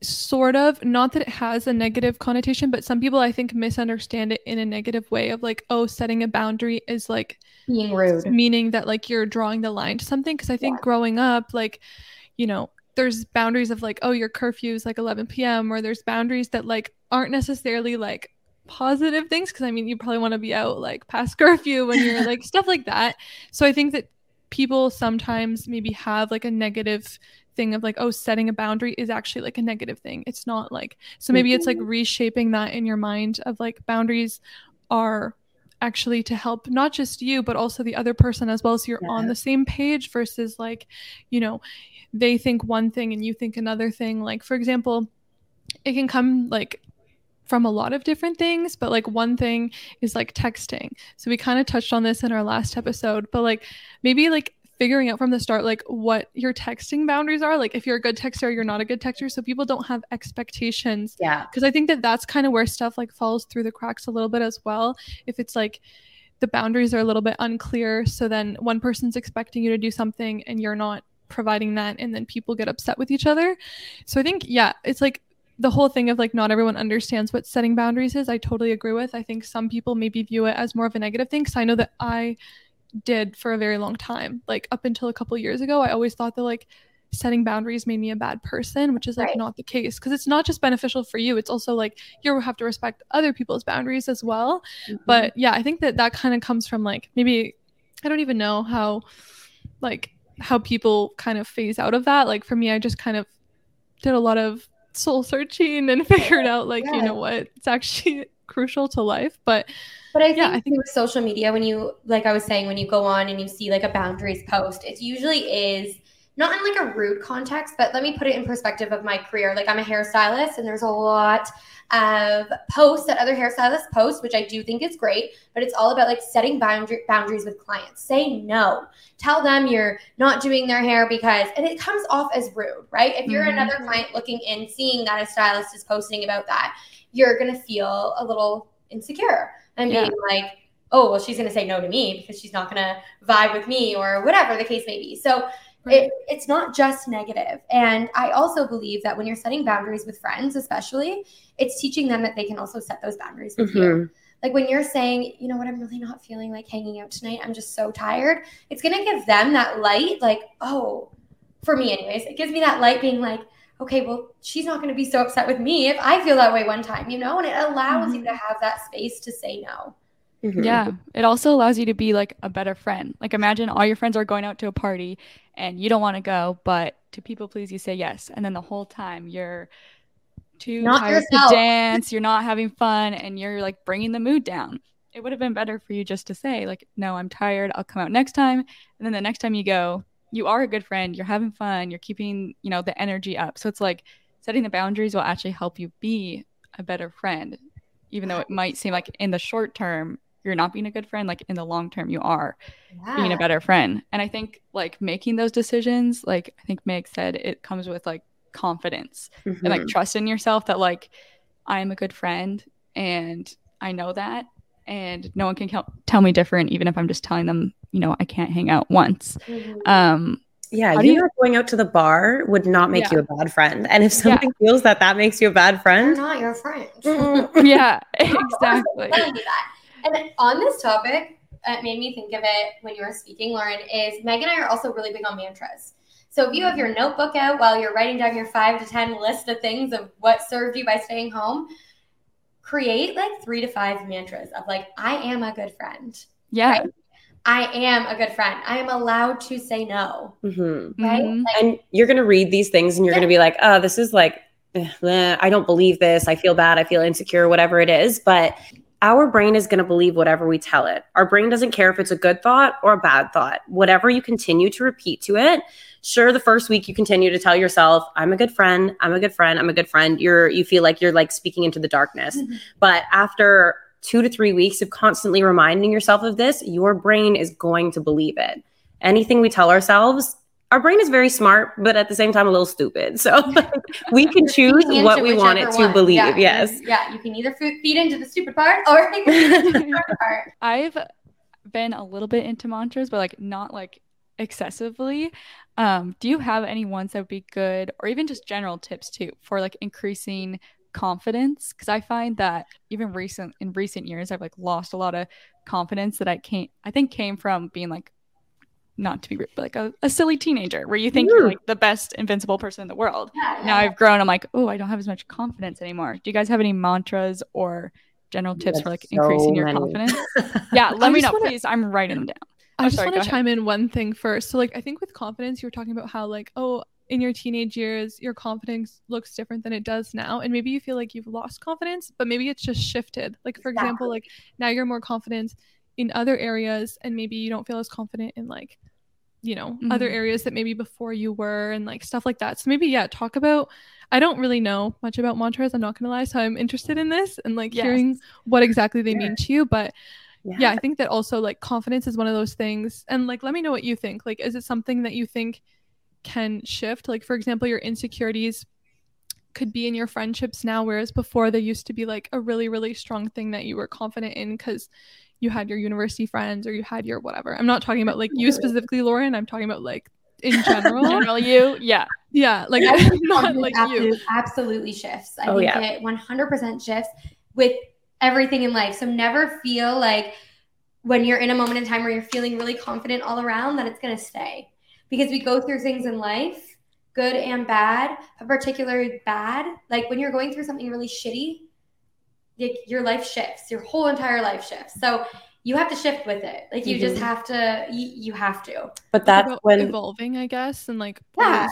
sort of not that it has a negative connotation but some people i think misunderstand it in a negative way of like oh setting a boundary is like being rude. meaning that like you're drawing the line to something. Because i think yeah. growing up like you know there's boundaries of like oh your curfew is like 11 p.m or there's boundaries that like aren't necessarily like positive things. Because i mean you probably want to be out like past <laughs> curfew when you're like stuff like that. So i think that people sometimes maybe have like a negative thing of like oh setting a boundary is actually like a negative thing. It's not like so maybe it's like reshaping that in your mind of like boundaries are actually to help not just you but also the other person as well. So you're yeah. on the same page versus like you know they think one thing and you think another thing. Like for example it can come like from a lot of different things but like one thing is like texting. So we kind of touched on this in our last episode but like maybe like figuring out from the start like what your texting boundaries are. Like if you're a good texter you're not a good texter. So people don't have expectations. Yeah. Because i think that that's kind of where stuff like falls through the cracks a little bit as well. If it's like the boundaries are a little bit unclear so then one person's expecting you to do something and you're not providing that and then people get upset with each other. So i think yeah it's like the whole thing of like not everyone understands what setting boundaries is i totally agree with. I think some people maybe view it as more of a negative thing because i know that i did for a very long time. Like up until a couple years ago, I always thought that like setting boundaries made me a bad person, which is like right. not the case because it's not just beneficial for you, it's also like you have to respect other people's boundaries as well. Mm-hmm. But yeah, I think that that kind of comes from like maybe I don't even know how like how people kind of phase out of that. Like for me, I just kind of did a lot of soul searching and <laughs> figured out like yeah. you know what it's actually <laughs> crucial to life but but I think, yeah, I think with social media, when you, like I was saying, when you go on and you see like a boundaries post, it usually is not in like a rude context, but let me put it in perspective of my career. Like I'm a hairstylist and there's a lot of posts that other hairstylists post, which I do think is great, but it's all about like setting boundary- boundaries with clients. Say no. Tell them you're not doing their hair because, and it comes off as rude, right? If you're mm-hmm. another client looking in, seeing that a stylist is posting about that, you're going to feel a little insecure and yeah. being like, oh, well, she's going to say no to me because she's not going to vibe with me or whatever the case may be. So right. it, it's not just negative. And I also believe that when you're setting boundaries with friends, especially, it's teaching them that they can also set those boundaries with mm-hmm. you. Like when you're saying, you know what, I'm really not feeling like hanging out tonight. I'm just so tired. It's going to give them that light, like, oh, for me, anyways, it gives me that light being like, okay, well, she's not going to be so upset with me if I feel that way one time, you know? And it allows mm-hmm. you to have that space to say no. Mm-hmm. Yeah. It also allows you to be like a better friend. Like imagine all your friends are going out to a party and you don't want to go, but to people please you say yes. And then the whole time you're too not tired yourself. to dance, you're not having fun and you're like bringing the mood down. It would have been better for you just to say like, "No, I'm tired. I'll come out next time." And then the next time you go, you are a good friend, you're having fun, you're keeping, you know, the energy up. So it's like setting the boundaries will actually help you be a better friend, even though it might seem like in the short term you're not being a good friend, like in the long term you are yeah. being a better friend. And I think like making those decisions, like I think Meg said, it comes with like confidence mm-hmm. and like mm-hmm. trust in yourself that like I'm a good friend and I know that and no one can tell me different even if i'm just telling them you know i can't hang out once mm-hmm. um yeah you, you going out to the bar would not make yeah. you a bad friend and if something yeah. feels that that makes you a bad friend They're not your friend <laughs> yeah <laughs> <laughs> exactly and on this topic it made me think of it when you were speaking lauren is meg and i are also really big on mantras so if you have your notebook out while you're writing down your five to ten list of things of what served you by staying home create like three to five mantras of like, I am a good friend. Yeah. Right? I am a good friend. I am allowed to say no. Mm-hmm. Right. Mm-hmm. Like, and you're going to read these things and you're yeah. going to be like, oh, this is like, eh, I don't believe this. I feel bad. I feel insecure, whatever it is. But our brain is going to believe whatever we tell it. Our brain doesn't care if it's a good thought or a bad thought. Whatever you continue to repeat to it, sure the first week you continue to tell yourself, I'm a good friend, I'm a good friend, I'm a good friend. You're you feel like you're like speaking into the darkness. Mm-hmm. But after 2 to 3 weeks of constantly reminding yourself of this, your brain is going to believe it. Anything we tell ourselves our brain is very smart, but at the same time a little stupid. So <laughs> <laughs> we can choose what we want it to one. believe. Yeah, yes. Yeah, you can either feed into the stupid part or <laughs> the part. I've been a little bit into mantras, but like not like excessively. Um, do you have any ones that would be good, or even just general tips too for like increasing confidence? Because I find that even recent in recent years, I've like lost a lot of confidence that I can't. I think came from being like not to be rude, but like a, a silly teenager where you think you're mm. like the best invincible person in the world. Yeah, now I've grown, I'm like, oh, I don't have as much confidence anymore. Do you guys have any mantras or general tips for like so increasing your confidence? <laughs> yeah, let me know, wanna, please. I'm writing them down. I oh, just want to chime in one thing first. So, like, I think with confidence, you were talking about how, like, oh, in your teenage years your confidence looks different than it does now and maybe you feel like you've lost confidence but maybe it's just shifted like for exactly. example like now you're more confident in other areas and maybe you don't feel as confident in like you know mm-hmm. other areas that maybe before you were and like stuff like that so maybe yeah talk about i don't really know much about mantras i'm not gonna lie so i'm interested in this and like yes. hearing what exactly they mean to you but yeah. yeah i think that also like confidence is one of those things and like let me know what you think like is it something that you think can shift like for example your insecurities could be in your friendships now whereas before they used to be like a really really strong thing that you were confident in because you had your university friends or you had your whatever. I'm not talking about like you specifically, Lauren. I'm talking about like in <laughs> general. general you, yeah, yeah, like <laughs> not like you. Absolutely shifts. I oh, think yeah. it 100% shifts with everything in life. So never feel like when you're in a moment in time where you're feeling really confident all around that it's going to stay because we go through things in life good and bad but particularly bad like when you're going through something really shitty like your life shifts, your whole entire life shifts. So you have to shift with it. Like you mm-hmm. just have to, you, you, have to. But that's when evolving, I guess, and like yeah,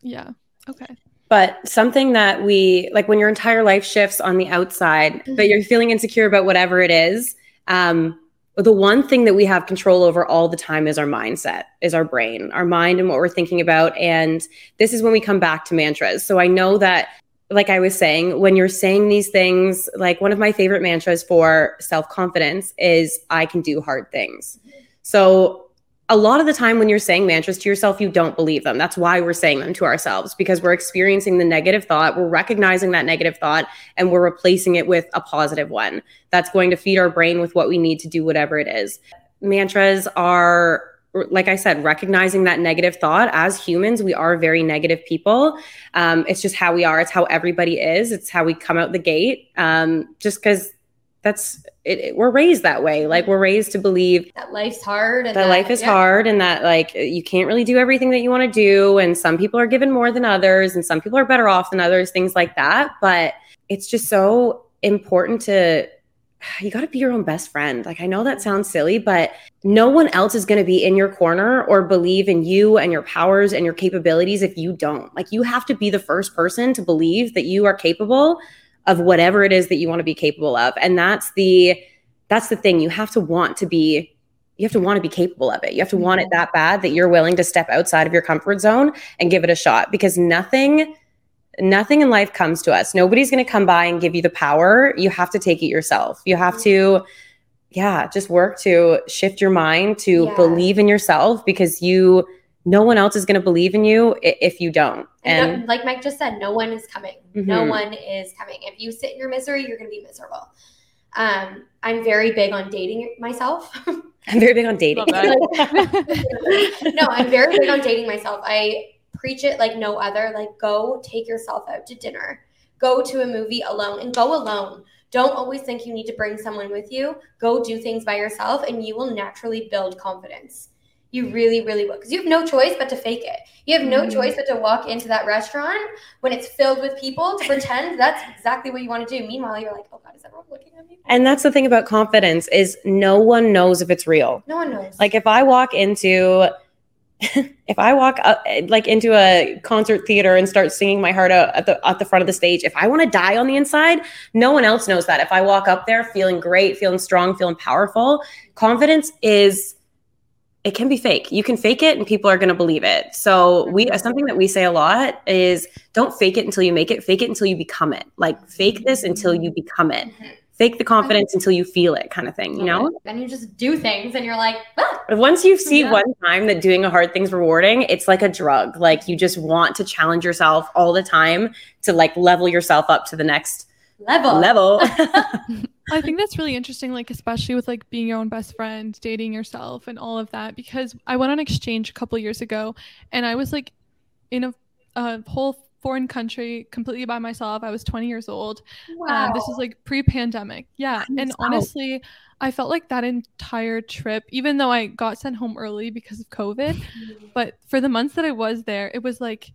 yeah, okay. But something that we like when your entire life shifts on the outside, mm-hmm. but you're feeling insecure about whatever it is. Um, the one thing that we have control over all the time is our mindset, is our brain, our mind, and what we're thinking about. And this is when we come back to mantras. So I know that like I was saying, when you're saying these things, like one of my favorite mantras for self confidence is I can do hard things. So, a lot of the time when you're saying mantras to yourself, you don't believe them. That's why we're saying them to ourselves because we're experiencing the negative thought, we're recognizing that negative thought, and we're replacing it with a positive one that's going to feed our brain with what we need to do, whatever it is. Mantras are like I said, recognizing that negative thought as humans, we are very negative people. Um, it's just how we are. It's how everybody is. It's how we come out the gate. Um, just because that's it, it, we're raised that way. Like we're raised to believe that life's hard. And that, that life is yeah. hard, and that like you can't really do everything that you want to do. And some people are given more than others, and some people are better off than others. Things like that. But it's just so important to you got to be your own best friend. Like, I know that sounds silly, but no one else is going to be in your corner or believe in you and your powers and your capabilities if you don't. Like, you have to be the first person to believe that you are capable of whatever it is that you want to be capable of. And that's the that's the thing. You have to want to be you have to want to be capable of it. You have to want it mm-hmm. that bad that you're willing to step outside of your comfort zone and give it a shot because nothing nothing in life comes to us. Nobody's going to come by and give you the power. You have to take it yourself. You have to, yeah, just work to shift your mind to yeah. believe in yourself because you, no one else is going to believe in you if you don't. And, and like Mike just said, no one is coming. Mm-hmm. No one is coming. If you sit in your misery, you're going to be miserable. Um, I'm very big on dating myself. <laughs> I'm very big on dating. <laughs> no, I'm very big on dating myself. I preach it like no other. Like, go take yourself out to dinner, go to a movie alone, and go alone. Don't always think you need to bring someone with you. Go do things by yourself, and you will naturally build confidence. You really, really will. Because you have no choice but to fake it. You have no mm-hmm. choice but to walk into that restaurant when it's filled with people to pretend <laughs> that's exactly what you want to do. Meanwhile, you're like, oh God, is everyone looking at me? And that's the thing about confidence is no one knows if it's real. No one knows. Like if I walk into <laughs> if I walk up like into a concert theater and start singing my heart out at the at the front of the stage, if I want to die on the inside, no one else knows that. If I walk up there feeling great, feeling strong, feeling powerful, confidence is it can be fake. You can fake it and people are going to believe it. So we something that we say a lot is don't fake it until you make it, fake it until you become it. Like fake this until you become it. Mm-hmm fake the confidence until you feel it kind of thing you know And you just do things and you're like ah. but once you see yeah. one time that doing a hard thing's rewarding it's like a drug like you just want to challenge yourself all the time to like level yourself up to the next level level <laughs> i think that's really interesting like especially with like being your own best friend dating yourself and all of that because i went on exchange a couple years ago and i was like in a, a whole foreign country completely by myself. I was 20 years old. Wow. Um, this is like pre pandemic. Yeah. and honestly, I felt like that entire trip, even though I got sent home early because of COVID, but for the months that I was there, it was like,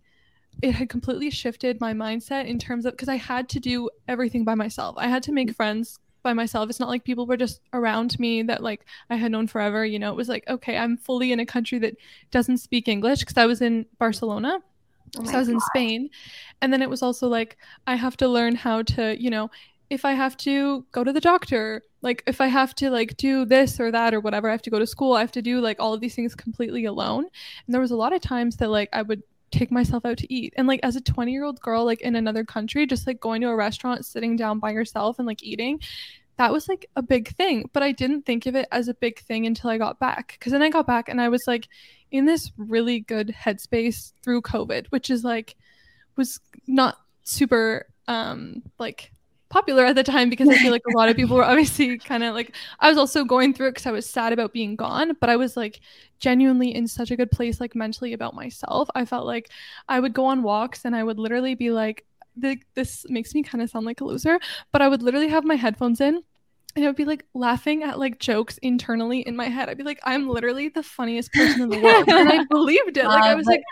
it had completely shifted my mindset in terms of because I had to do everything by myself. I had to make friends by myself. It's not like people were just around me that like I had known forever. You know, it was like, okay, I'm fully in a country that doesn't speak English because I was in Barcelona Oh so I was God. in Spain. And then it was also like, I have to learn how to, you know, if I have to go to the doctor, like if I have to like do this or that or whatever, I have to go to school, I have to do like all of these things completely alone. And there was a lot of times that like I would take myself out to eat. And like as a 20 year old girl, like in another country, just like going to a restaurant, sitting down by yourself and like eating, that was like a big thing. But I didn't think of it as a big thing until I got back. Cause then I got back and I was like in this really good headspace through COVID, which is like, was not super um like popular at the time because I feel like a lot of people were obviously kind of like I was also going through it because I was sad about being gone, but I was like genuinely in such a good place like mentally about myself. I felt like I would go on walks and I would literally be like this makes me kind of sound like a loser, but I would literally have my headphones in and I would be like laughing at like jokes internally in my head. I'd be like, I'm literally the funniest person in the world. and I <laughs> believed it. Like I was like,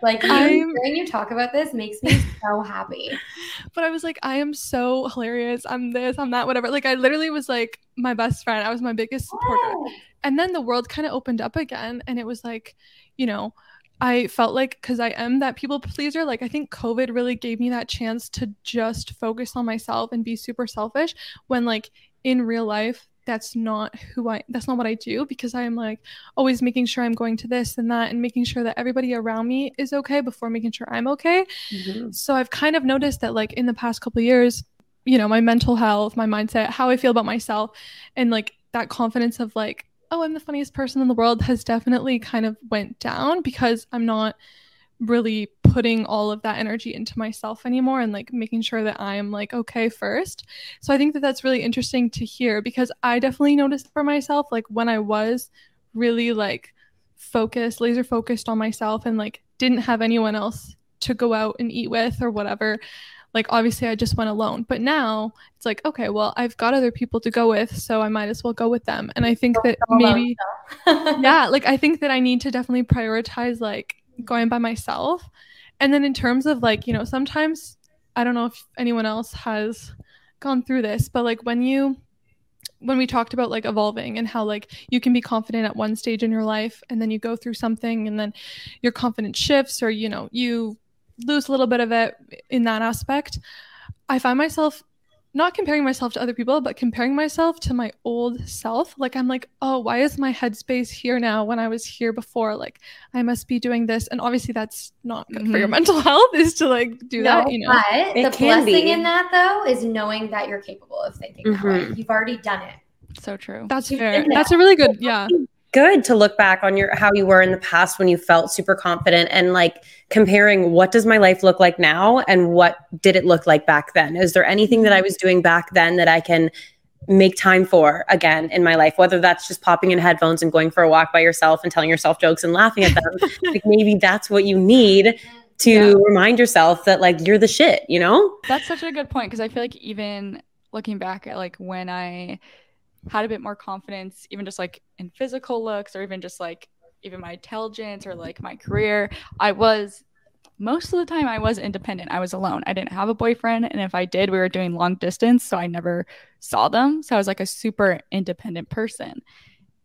like hearing you talk about this makes me so happy. <laughs> But I was like, I am so hilarious. I'm this, I'm that, whatever. Like I literally was like my best friend. I was my biggest supporter. And then the world kind of opened up again. And it was like, you know, I felt like because I am that people pleaser, like I think COVID really gave me that chance to just focus on myself and be super selfish when like in real life that's not who I that's not what I do because I am like always making sure I'm going to this and that and making sure that everybody around me is okay before making sure I'm okay. Mm-hmm. So I've kind of noticed that like in the past couple years, you know, my mental health, my mindset, how I feel about myself and like that confidence of like, oh, I'm the funniest person in the world has definitely kind of went down because I'm not really putting all of that energy into myself anymore and like making sure that I am like okay first. So I think that that's really interesting to hear because I definitely noticed for myself like when I was really like focused, laser focused on myself and like didn't have anyone else to go out and eat with or whatever. Like obviously I just went alone, but now it's like okay, well, I've got other people to go with, so I might as well go with them. And I think that maybe <laughs> yeah, like I think that I need to definitely prioritize like going by myself. And then in terms of like, you know, sometimes I don't know if anyone else has gone through this, but like when you when we talked about like evolving and how like you can be confident at one stage in your life and then you go through something and then your confidence shifts or you know you lose a little bit of it in that aspect i find myself not comparing myself to other people, but comparing myself to my old self. Like, I'm like, oh, why is my headspace here now when I was here before? Like, I must be doing this. And obviously, that's not good mm-hmm. for your mm-hmm. mental <laughs> health, is to like do no, that, you know. But it the blessing be. in that, though, is knowing that you're capable of thinking mm-hmm. that way. Mm-hmm. You've already done it. So true. That's You've fair. That's a really good, yeah good to look back on your how you were in the past when you felt super confident and like comparing what does my life look like now and what did it look like back then? Is there anything that i mm-hmm. was doing back then that i can make time for again in my life? Whether that's just popping in headphones and going for a walk by yourself and telling yourself jokes and laughing at them. <laughs> Like maybe that's what you need to yeah. remind yourself that like you're the shit you know? That's such a good point because i feel like even looking back at like when i had a bit more confidence, even just like in physical looks or even just like even my intelligence or like my career. I was most of the time I was independent. I was alone. I didn't have a boyfriend. And if I did, we were doing long distance. So I never saw them. So I was like a super independent person.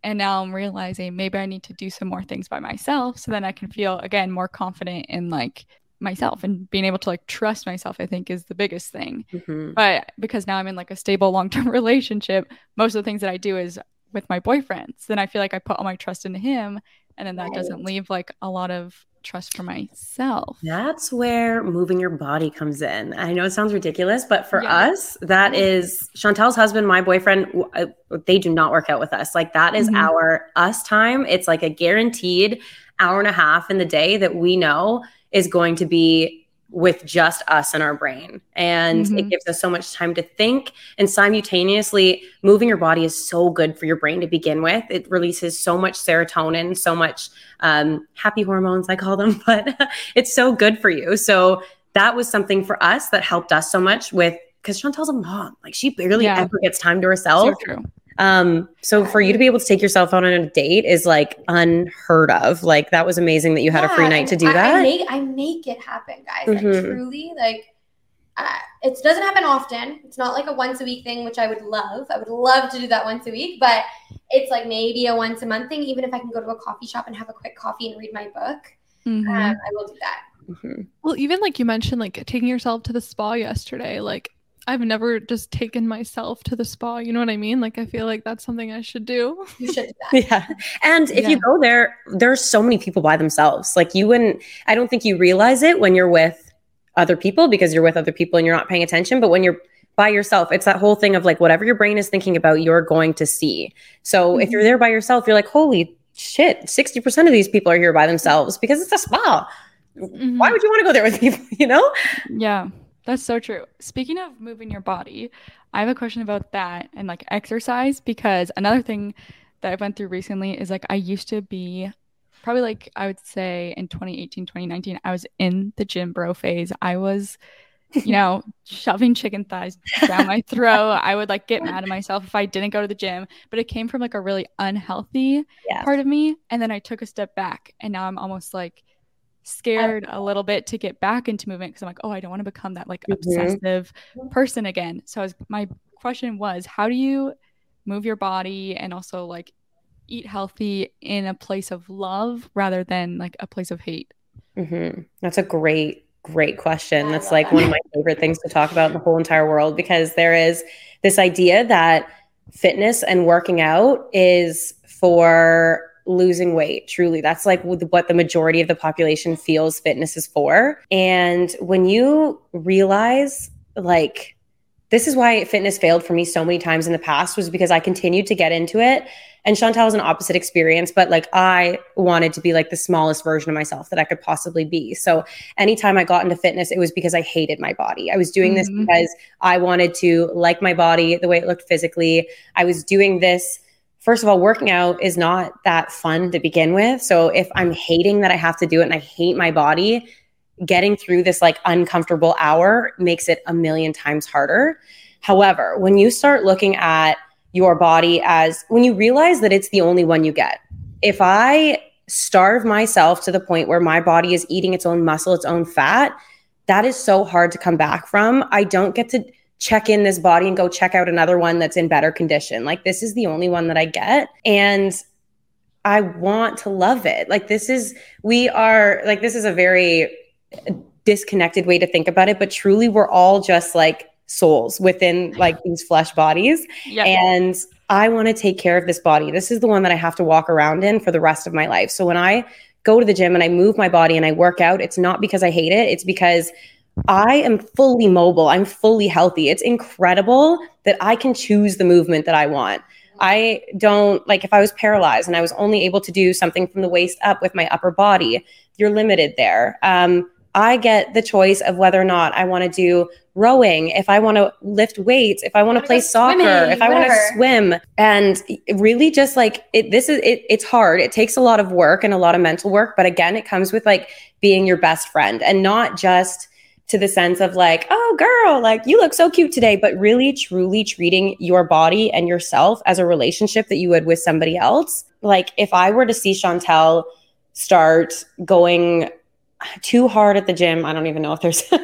And now I'm realizing maybe I need to do some more things by myself so then I can feel again more confident in like myself and being able to like trust myself i think is the biggest thing mm-hmm. but because now i'm in like a stable long-term <laughs> relationship most of the things that i do is with my boyfriends so then i feel like i put all my trust into him and then that right. doesn't leave like a lot of trust for myself that's where moving your body comes in i know it sounds ridiculous but for yeah. us that is chantelle's husband my boyfriend uh, they do not work out with us like that is mm-hmm. our us time it's like a guaranteed hour and a half in the day that we know is going to be with just us and our brain. And mm-hmm. it gives us so much time to think. And simultaneously, moving your body is so good for your brain to begin with. It releases so much serotonin, so much um, happy hormones, I call them, <laughs> but it's so good for you. So that was something for us that helped us so much with because Chantelle's a mom. Like she barely yeah. ever gets time to herself. So true. Um, so for you to be able to take yourself on a date is like unheard of. Like that was amazing that you had yeah, a free night to do I, that. I make I make it happen, guys. Mm-hmm. Like truly, like uh, it doesn't happen often. It's not like a once a week thing, which I would love. I would love to do that once a week, but it's like maybe a once a month thing. Even if I can go to a coffee shop and have a quick coffee and read my book, mm-hmm. um, I will do that. Mm-hmm. Well, even like you mentioned, like taking yourself to the spa yesterday, like I've never just taken myself to the spa. You know what I mean? Like I feel like that's something I should do. You should do <laughs> yeah. And if yeah. you go there, there's so many people by themselves. Like you wouldn't I don't think you realize it when you're with other people because you're with other people and you're not paying attention. But when you're by yourself, it's that whole thing of like whatever your brain is thinking about, you're going to see. So mm-hmm. if you're there by yourself, you're like, holy shit, 60% of these people are here by themselves because it's a spa. Mm-hmm. Why would you want to go there with <laughs> people, you know? Yeah. That's so true. Speaking of moving your body, I have a question about that and like exercise because another thing that I went through recently is like I used to be probably like I would say in 2018, 2019, I was in the gym bro phase. I was, you know, <laughs> shoving chicken thighs down my throat. I would like get mad at myself if I didn't go to the gym, but it came from like a really unhealthy yeah. part of me. And then I took a step back and now I'm almost like scared a little bit to get back into movement because I'm like, oh, I don't want to become that like mm-hmm. obsessive person again. So was, my question was, how do you move your body and also like eat healthy in a place of love rather than like a place of hate? Mm-hmm. That's a great, great question. That's like that. one of my favorite things to talk about in the whole entire world because there is this idea that fitness and working out is for losing weight truly that's like what the majority of the population feels fitness is for and when you realize like this is why fitness failed for me so many times in the past was because I continued to get into it. And Chantelle was an opposite experience, but like I wanted to be like the smallest version of myself that I could possibly be. So anytime I got into fitness, it was because I hated my body. I was doing mm-hmm. this because I wanted to like my body the way it looked physically. I was doing this first of all, working out is not that fun to begin with. So if I'm hating that I have to do it and I hate my body, getting through this like uncomfortable hour makes it a million times harder. However, when you start looking at your body as when you realize that it's the only one you get, if I starve myself to the point where my body is eating its own muscle, its own fat, that is so hard to come back from. I don't get to check in this body and go check out another one that's in better condition. Like this is the only one that I get. And I want to love it. Like this is, we are, like, this is a very disconnected way to think about it, but truly we're all just like souls within like these flesh bodies. Yep. And I want to take care of this body. This is the one that I have to walk around in for the rest of my life. So when I go to the gym and I move my body and I work out, it's not because I hate it. It's because I am fully mobile. I'm fully healthy. It's incredible that I can choose the movement that I want. I don't like if I was paralyzed and I was only able to do something from the waist up with my upper body, you're limited there. Um, I get the choice of whether or not I want to do rowing, if I want to lift weights, if I want to play soccer, swimming, if I want to swim. And really just like it this is it, it's hard. It takes a lot of work and a lot of mental work, but again, it comes with like being your best friend and not just to the sense of like, oh, girl, like you look so cute today, but really truly treating your body and yourself as a relationship that you would with somebody else. Like, if I were to see Chantelle start going too hard at the gym, I don't even know if there's <laughs> too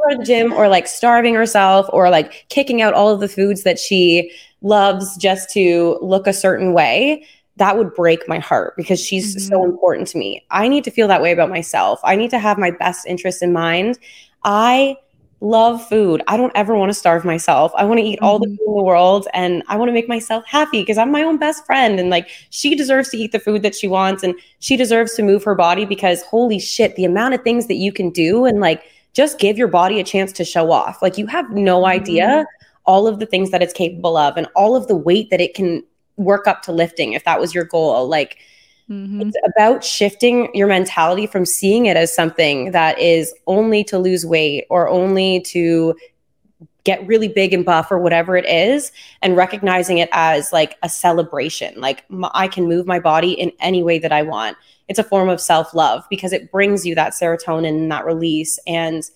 hard at the gym, or like starving herself, or like kicking out all of the foods that she loves just to look a certain way that would break my heart because she's mm-hmm. so important to me. I need to feel that way about myself. I need to have my best interest in mind. I love food. I don't ever want to starve myself. I want to eat all the mm-hmm. food in the world and I want to make myself happy because I'm my own best friend and like she deserves to eat the food that she wants and she deserves to move her body because holy shit, the amount of things that you can do and like just give your body a chance to show off. Like you have no idea mm-hmm. all of the things that it's capable of and all of the weight that it can work up to lifting if that was your goal. Like mm-hmm. it's about shifting your mentality from seeing it as something that is only to lose weight or only to get really big and buff or whatever it is and recognizing it as like a celebration like m- i can move my body in any way that i want it's a form of self-love because it brings you that serotonin and that release and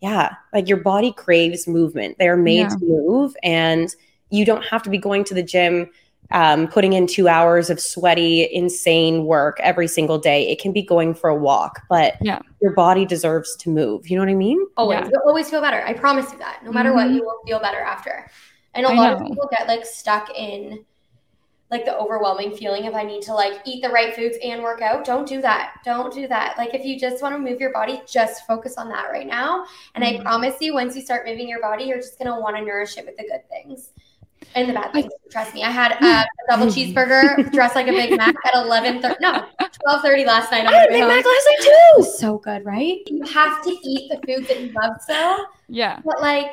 yeah like your body craves movement they are made yeah. to move and you don't have to be going to the gym um, putting in two hours of sweaty, insane work every single day. It can be going for a walk, but yeah. your body deserves to move. You know what I mean? Always. Yeah. You'll always feel better. I promise you that. No matter mm-hmm. what, you will feel better after. And a I lot know. of people get like stuck in like the overwhelming feeling of I need to like eat the right foods and work out. Don't do that. Don't do that. Like if you just want to move your body, just focus on that right now. And mm-hmm. I promise you, once you start moving your body, you're just gonna want to nourish it with the good things and the bad things. Trust me. I had uh, a double <laughs> cheeseburger dressed like a Big Mac at 11 30, no, 12 30 last night. I had a Big Mac last night too. So good, right? You have to eat the food that you love so. Yeah. But like,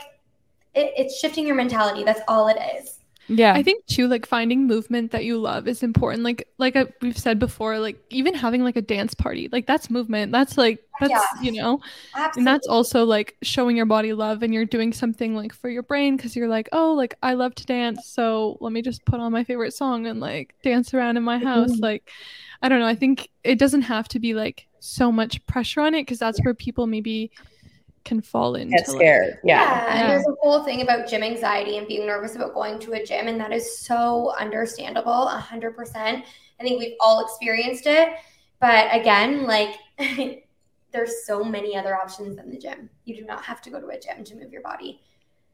it, it's shifting your mentality. That's all it is. Yeah. I think too like finding movement that you love is important. Like like I, we've said before, like even having like a dance party, like that's movement. That's like that's yeah. you know. Absolutely. And that's also like showing your body love and you're doing something like for your brain cuz you're like, "Oh, like I love to dance, so let me just put on my favorite song and like dance around in my house." Mm-hmm. Like I don't know, I think it doesn't have to be like so much pressure on it because that's where people maybe can fall into. Get scared. Like, yeah. yeah. And there's a whole thing about gym anxiety and being nervous about going to a gym. And that is so understandable, 100%. I think we've all experienced it. But again, like, <laughs> there's so many other options than the gym. You do not have to go to a gym to move your body.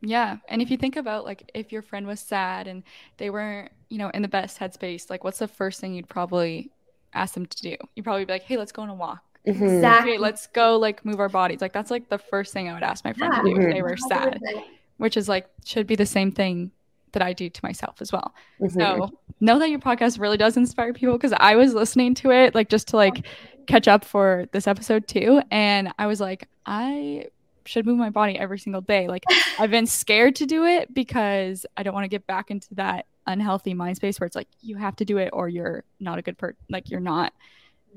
Yeah. And if you think about like if your friend was sad and they weren't, you know, in the best headspace, like what's the first thing you'd probably ask them to do? You'd probably be like, hey, let's go on a walk. Mm-hmm. Exactly. let's go like move our bodies. Like that's like the first thing I would ask my friend yeah. to do if they were sad, which is like should be the same thing that I do to myself as well. Mm-hmm. So know that your podcast really does inspire people because I was listening to it like just to like catch up for this episode too, and I was like, I should move my body every single day. Like <laughs> I've been scared to do it because I don't want to get back into that unhealthy mind space where it's like you have to do it or you're not a good person. Like you're not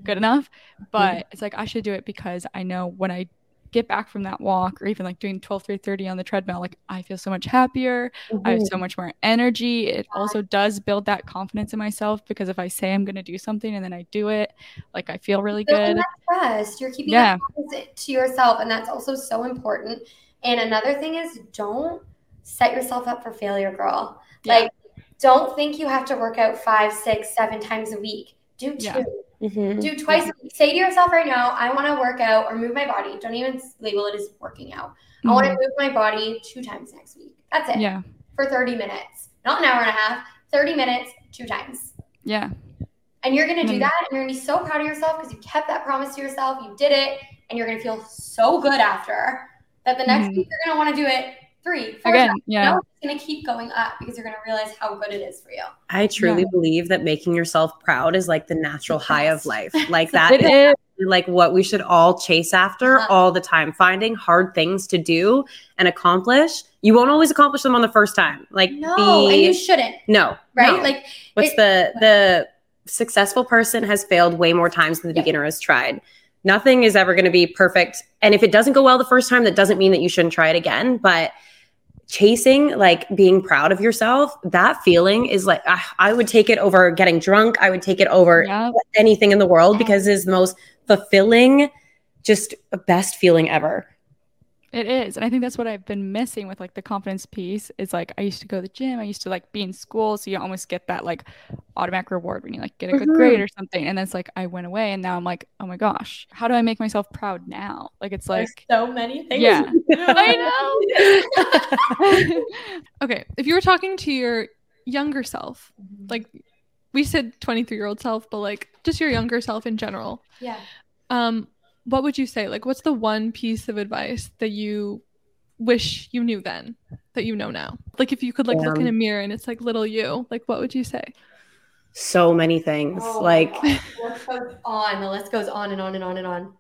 good enough. But it's like I should do it because I know when I get back from that walk or even like doing 12 3 30 on the treadmill like i feel so much happier mm-hmm. i have so mm-hmm. much more energy it also does build that confidence in myself because if i say i'm going to do something and then i do it like i feel really good trust you're keeping yeah. to yourself and that's also so important and another thing is don't set yourself up for failure girl yeah. like don't think you have to work out five six seven times a week do two yeah Mm-hmm. Do twice. Yeah. Say to yourself right now, I want to work out or move my body. Don't even label it as working out. Mm-hmm. I want to move my body two times next week. That's it. Yeah. For 30 minutes, not an hour and a half, 30 minutes, two times. Yeah. And you're going to do that. And you're going to be so proud of yourself because you kept that promise to yourself. You did it. And you're going to feel so good after that the next mm-hmm. week you're going to want to do it three, four Again, times. yeah. You it's going to keep going up because you're going to realize how good it is for you. I truly yeah. believe that making yourself proud is like the natural high of life. Like <laughs> that it is like what we should all chase after uh-huh. all the time. Finding hard things to do and accomplish. You won't always accomplish them on the first time. Like no, be, and you shouldn't. No, right? No. Like what's it, the the successful person has failed way more times than the yeah. beginner has tried. Nothing is ever going to be perfect. And if it doesn't go well the first time, that doesn't mean that you shouldn't try it again. But chasing like being proud of yourself that feeling is like I, I would take it over getting drunk i would take it over yep. anything in the world because it's the most fulfilling just best feeling ever it is. And I think that's what I've been missing with like the confidence piece is like I used to go to the gym, I used to like be in school. So you almost get that like automatic reward when you like get a good mm-hmm. grade or something. And then it's like I went away and now I'm like, oh my gosh, how do I make myself proud now? Like it's like There's so many things. Yeah. <laughs> I know. <laughs> okay. If you were talking to your younger self, mm-hmm. like we said 23 year old self, but like just your younger self in general. Yeah. Um, what would you say? Like, what's the one piece of advice that you wish you knew then that you know now? Like, if you could like um, look in a um, mirror and it's like little you, like, what would you say? So many things. Oh, like, the list goes on. The list goes on and on and on and on.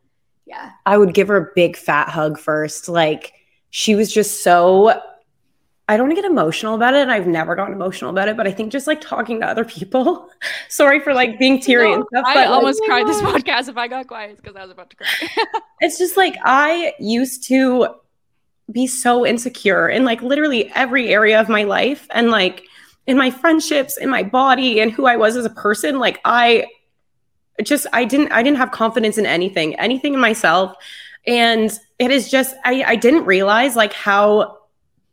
Yeah. I would give her a big fat hug first. Like, she was just so I don't get emotional about it, and I've never gotten emotional about it. But I think just like talking to other people. <laughs> sorry for like being teary no, and stuff. I but, almost like, cried this <laughs> <laughs> podcast. If I got quiet, because I was about to cry. it's just like I used to be so insecure in like literally every area of my life, and like in my friendships, in my body, and who I was as a person. Like I just I didn't I didn't have confidence in anything, anything in myself, and it is just I I didn't realize like how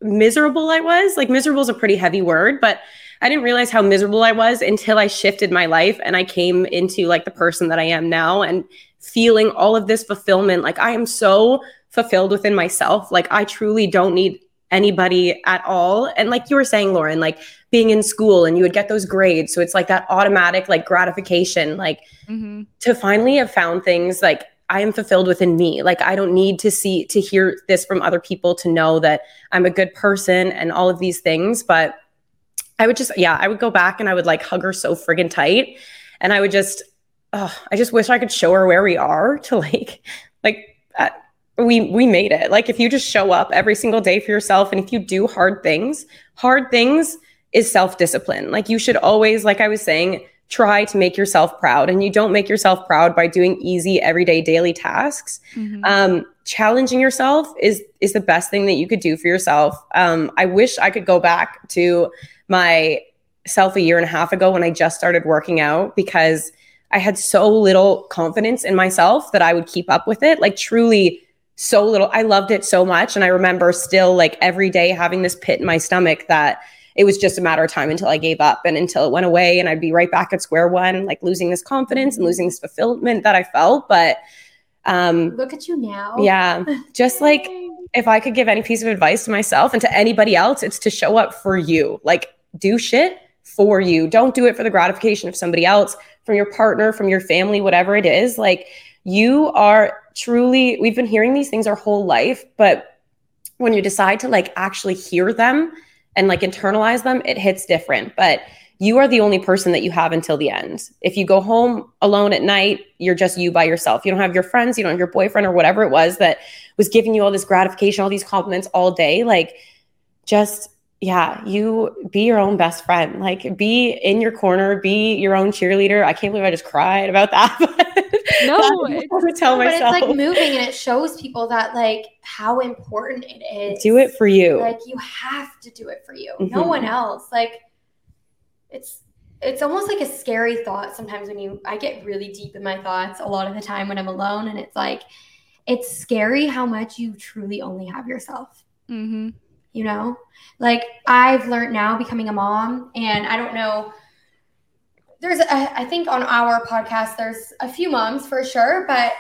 miserable I was. Like miserable is a pretty heavy word, but I didn't realize how miserable I was until I shifted my life and I came into like the person that I am now and feeling all of this fulfillment. Like I am so fulfilled within myself. Like I truly don't need anybody at all. And like you were saying, Lauren, like being in school and you would get those grades. So it's like that automatic like gratification, like mm-hmm. to finally have found things like I am fulfilled within me. Like I don't need to see to hear this from other people to know that I'm a good person and all of these things. But I would just, yeah, I would go back and I would like hug her so friggin' tight. And I would just, oh, I just wish I could show her where we are <laughs> to like, like, uh, we we made it. Like if you just show up every single day for yourself and if you do hard things, hard things is self-discipline. Like you should always like I was saying, try to make yourself proud and you don't make yourself proud by doing easy everyday daily tasks. Mm-hmm. um, challenging yourself is is the best thing that you could do for yourself. Um, i wish i could go back to my self a year and a half ago when i just started working out because i had so little confidence in myself that i would keep up with it. Like truly so little. I loved it so much and i remember still like every day having this pit in my stomach that it was just a matter of time until I gave up and until it went away and I'd be right back at square one, like losing this confidence and losing this fulfillment that I felt. But um look at you now. Yeah. Just like if I could give any piece of advice to myself and to anybody else, it's to show up for you. Like do shit for you. Don't do it for the gratification of somebody else, from your partner, from your family, whatever it is. Like you are truly, we've been hearing these things our whole life, but when you decide to like actually hear them and like internalize them, it hits different. But you are the only person that you have until the end. If you go home alone at night, you're just you by yourself. You don't have your friends, you don't have your boyfriend or whatever it was that was giving you all this gratification, all these compliments all day. Like, just yeah, you be your own best friend. Like, be in your corner, be your own cheerleader. I can't believe I just cried about that. <laughs> <laughs> no, it's, tell myself. it's like moving and it shows people that like how important it is. Do it for you. Like you have to do it for you. Mm-hmm. No one else. Like it's it's almost like a scary thought sometimes when you I get really deep in my thoughts a lot of the time when I'm alone and it's like it's scary how much you truly only have yourself. Mm-hmm. You know, like I've learned now becoming a mom, and I don't know there's a, I think on our podcast there's a few moms for sure, but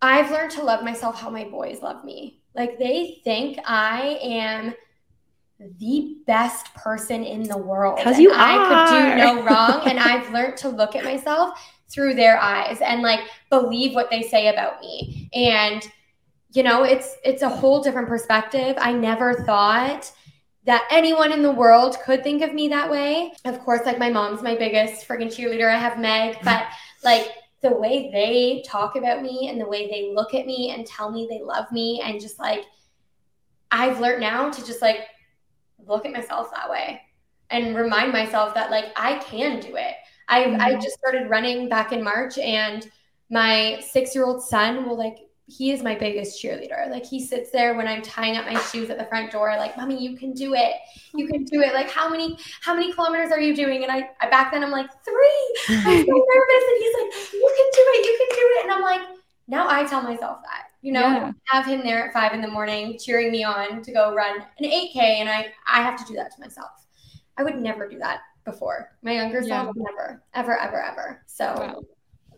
I've learned to love myself how my boys love me. Like they think I am the best person in the world. Because you are. I could do no <laughs> wrong. and I've learned to look at myself through their eyes and like believe what they say about me. And you know, it's it's a whole different perspective. I never thought that anyone in the world could think of me that way. Of course, like my mom's my biggest friggin' cheerleader. I have Meg, but like the way they talk about me and the way they look at me and tell me they love me and just like I've learned now to just like look at myself that way and remind myself that like I can do it. I mm-hmm. I just started running back in March and my 6-year-old son will like he is my biggest cheerleader. Like he sits there when I'm tying up my shoes at the front door, like, mommy, you can do it. You can do it. Like, how many, how many kilometers are you doing? And I, I back then I'm like, three. I'm so <laughs> nervous. And he's like, you can do it, you can do it. And I'm like, now I tell myself that. You know, yeah. have him there at five in the morning cheering me on to go run an 8K. And I I have to do that to myself. I would never do that before. My younger yeah. self, never, ever, ever, ever. So wow.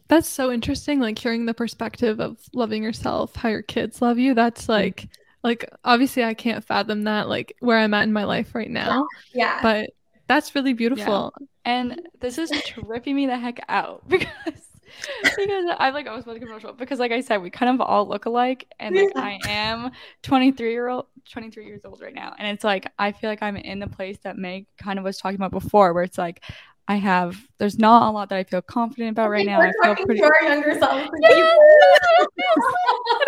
That's so interesting, like hearing the perspective of loving yourself, how your kids love you. That's mm. like like obviously I can't fathom that like where I'm at in my life right now. Yeah. But that's really beautiful. Yeah. And this is tripping me the heck out <laughs> because because I like I was about to commercial because like I said, we kind of all look alike and like <laughs> yeah. I am 23 year old 23 years old right now. And it's like I feel like I'm in the place that Meg kind of was talking about before where it's like I have there's not a lot that I feel confident about right now. I feel pretty younger self. <laughs> and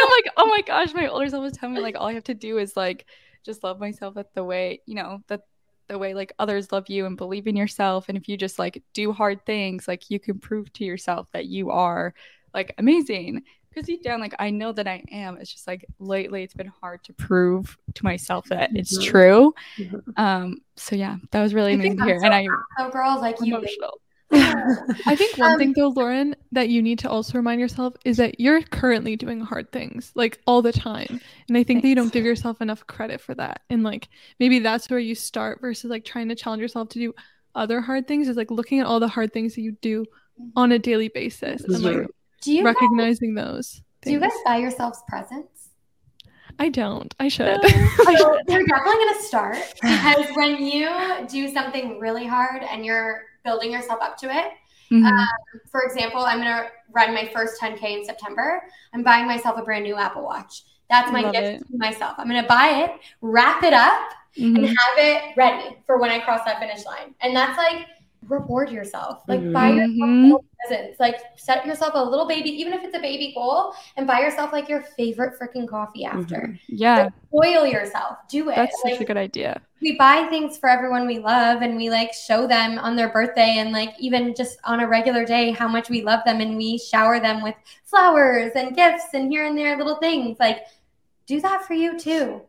I'm like, oh my gosh, my older self was telling me like all I have to do is like just love myself at the way, you know, that the way like others love you and believe in yourself. And if you just like do hard things, like you can prove to yourself that you are like amazing because deep down, like I know that I am. It's just like lately, it's been hard to prove to myself that it's mm-hmm. true. Mm-hmm. Um, so yeah, that was really I amazing to hear. So and I, so girls, like you. <laughs> I think one um, thing though, Lauren, that you need to also remind yourself is that you're currently doing hard things like all the time. And I think thanks. that you don't give yourself enough credit for that. And like maybe that's where you start versus like trying to challenge yourself to do other hard things is like looking at all the hard things that you do on a daily basis and like do you recognizing guys, those. Things. Do you guys buy yourselves presents? I don't. I should. so <laughs> you're definitely gonna start <laughs> because when you do something really hard and you're building yourself up to it. Mm-hmm. Um, for example, I'm gonna run my first 10k in September. I'm buying myself a brand new Apple Watch. That's my Love gift it. to myself. I'm gonna buy it, wrap it up, mm-hmm. and have it ready for when I cross that finish line. And that's like reward yourself. Like mm-hmm. buy yourself mm-hmm. presents. Like set yourself a little baby, even if it's a baby goal, and buy yourself like your favorite freaking coffee after. Mm-hmm. Yeah. spoil yourself. Do it. That's like, such a good idea. We buy things for everyone we love and we like show them on their birthday and like even just on a regular day how much we love them and we shower them with flowers and gifts and here and there little things. Like do that for you too.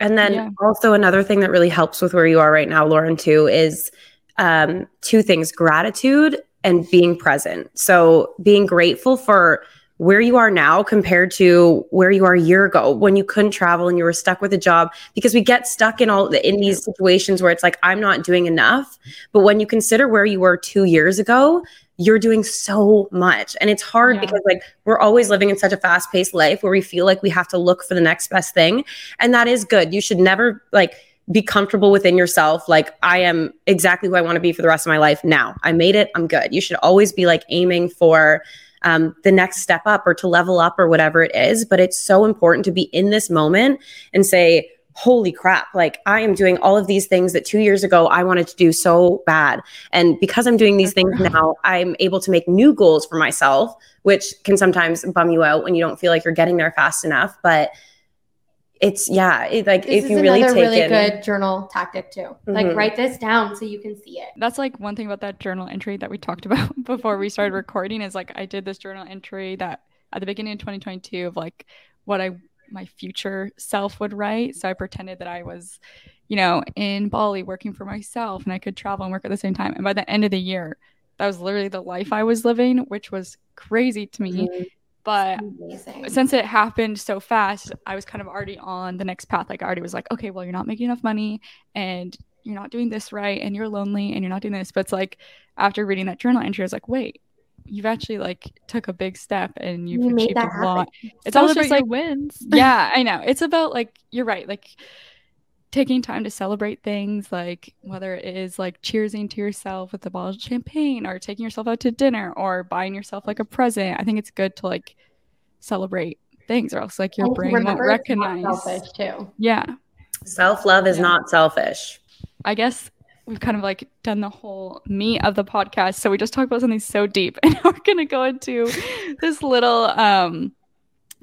And then yeah. also another thing that really helps with where you are right now, Lauren, too, is um, two things gratitude and being present. So being grateful for where you are now compared to where you are a year ago when you couldn't travel and you were stuck with a job because we get stuck in all the, in these situations where it's like I'm not doing enough. But when you consider where you were 2 years ago you're doing so much. And it's hard yeah. because like we're always living in such a fast-paced life where we feel like we have to look for the next best thing. And that is good. You should never like be comfortable within yourself. Like, I am exactly who I want to be for the rest of my life now. I made it. I'm good. You should always be like aiming for um, the next step up or to level up or whatever it is. But it's so important to be in this moment and say, holy crap, like I am doing all of these things that two years ago I wanted to do so bad. And because I'm doing these things now, I'm able to make new goals for myself, which can sometimes bum you out when you don't feel like you're getting there fast enough. But it's yeah it, like this if you really take really in, good journal tactic too. Mm-hmm. like write this down so you can see it. That's like one thing about that journal entry that we talked <laughs> about before we started recording is like i did this journal entry that at the beginning of 2022 of like what i my future self would write. So i pretended that i was you know in bali working for myself and i could travel and work at the same time. And by the end of the year that was literally the life i was living which was crazy to me. Mm-hmm but Amazing. since it happened so fast, I was kind of already on the next path. Like I already was like, okay, well, you're not making enough money and you're not doing this right and you're lonely and you're not doing this. But it's like after reading that journal entry, I was like, wait, you've actually like took a big step and you've you achieved a lot. It's all just like wins. yeah, I know. It's about like you're right. Like taking time to celebrate things like whether it is like cheersing to yourself with a bottle of champagne or taking yourself out to dinner or buying yourself like a present i think it's good to like celebrate things or else like your brain won't recognize selfish too. Yeah. Self-love is yeah. not selfish. I guess we've kind of like done the whole meat of the podcast so we just talked about something so deep <laughs> and we're gonna go into this little um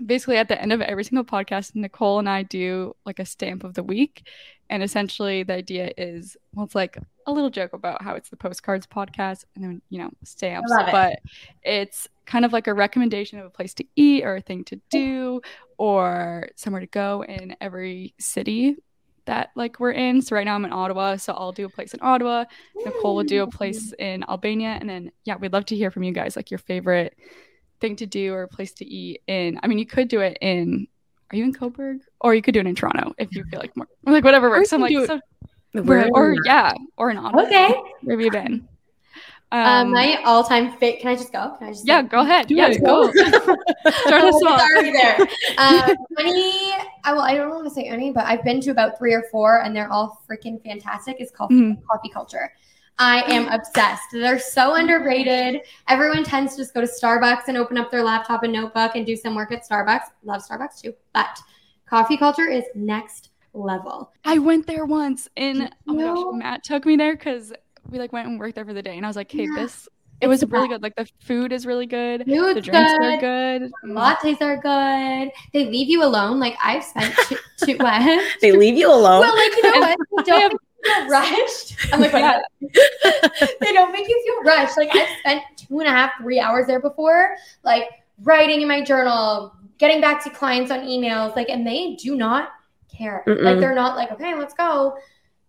basically at the end of every single podcast, Nicole and I do like a stamp of the week. And essentially the idea is well, it's like a little joke about how it's the postcards podcast and then, you know, stamps. It. But it's kind of like a recommendation of a place to eat or a thing to do or somewhere to go in every city that like we're in. So right now I'm in Ottawa, so I'll do a place in Ottawa. Nicole will do a place in Albania, and then yeah, we'd love to hear from you guys, like your favorite thing to do or a place to eat in I mean you could do it in are you in Cobourg? Or you could do it in Toronto if you feel like more like whatever works. I'm like so, or, or yeah, or in Ottawa. Okay. Where have you been? Um, um, my all-time fit. Can I just go? Can I just? Yeah, go, ahead. Yeah, it. go. <laughs> Start us <laughs> off. Already there. Um, any? I well, I don't want to say any, but I've been to about three or four, and they're all freaking fantastic. It's called mm-hmm. coffee culture. I am obsessed. They're so underrated. Everyone tends to just go to Starbucks and open up their laptop and notebook and do some work at Starbucks. Love Starbucks too, but coffee culture is next level. I went there once and oh my gosh, Matt took me there because we like went and worked there for the day and I was like, hey, yeah. this it was really good. Like the food is really good. Food's the drinks good. are good. Mm. Lattes are good. They leave you alone. Like I've spent two, two what? <laughs> they leave you alone. Well, like you know <laughs> what? <laughs> They don't feel rushed. I'm like, yeah. <laughs> they don't make you feel rushed. Like I've spent two and a half, three hours there before, like writing in my journal, getting back to clients on emails, like, and they do not care. Mm-mm. Like they're not like, okay, let's go.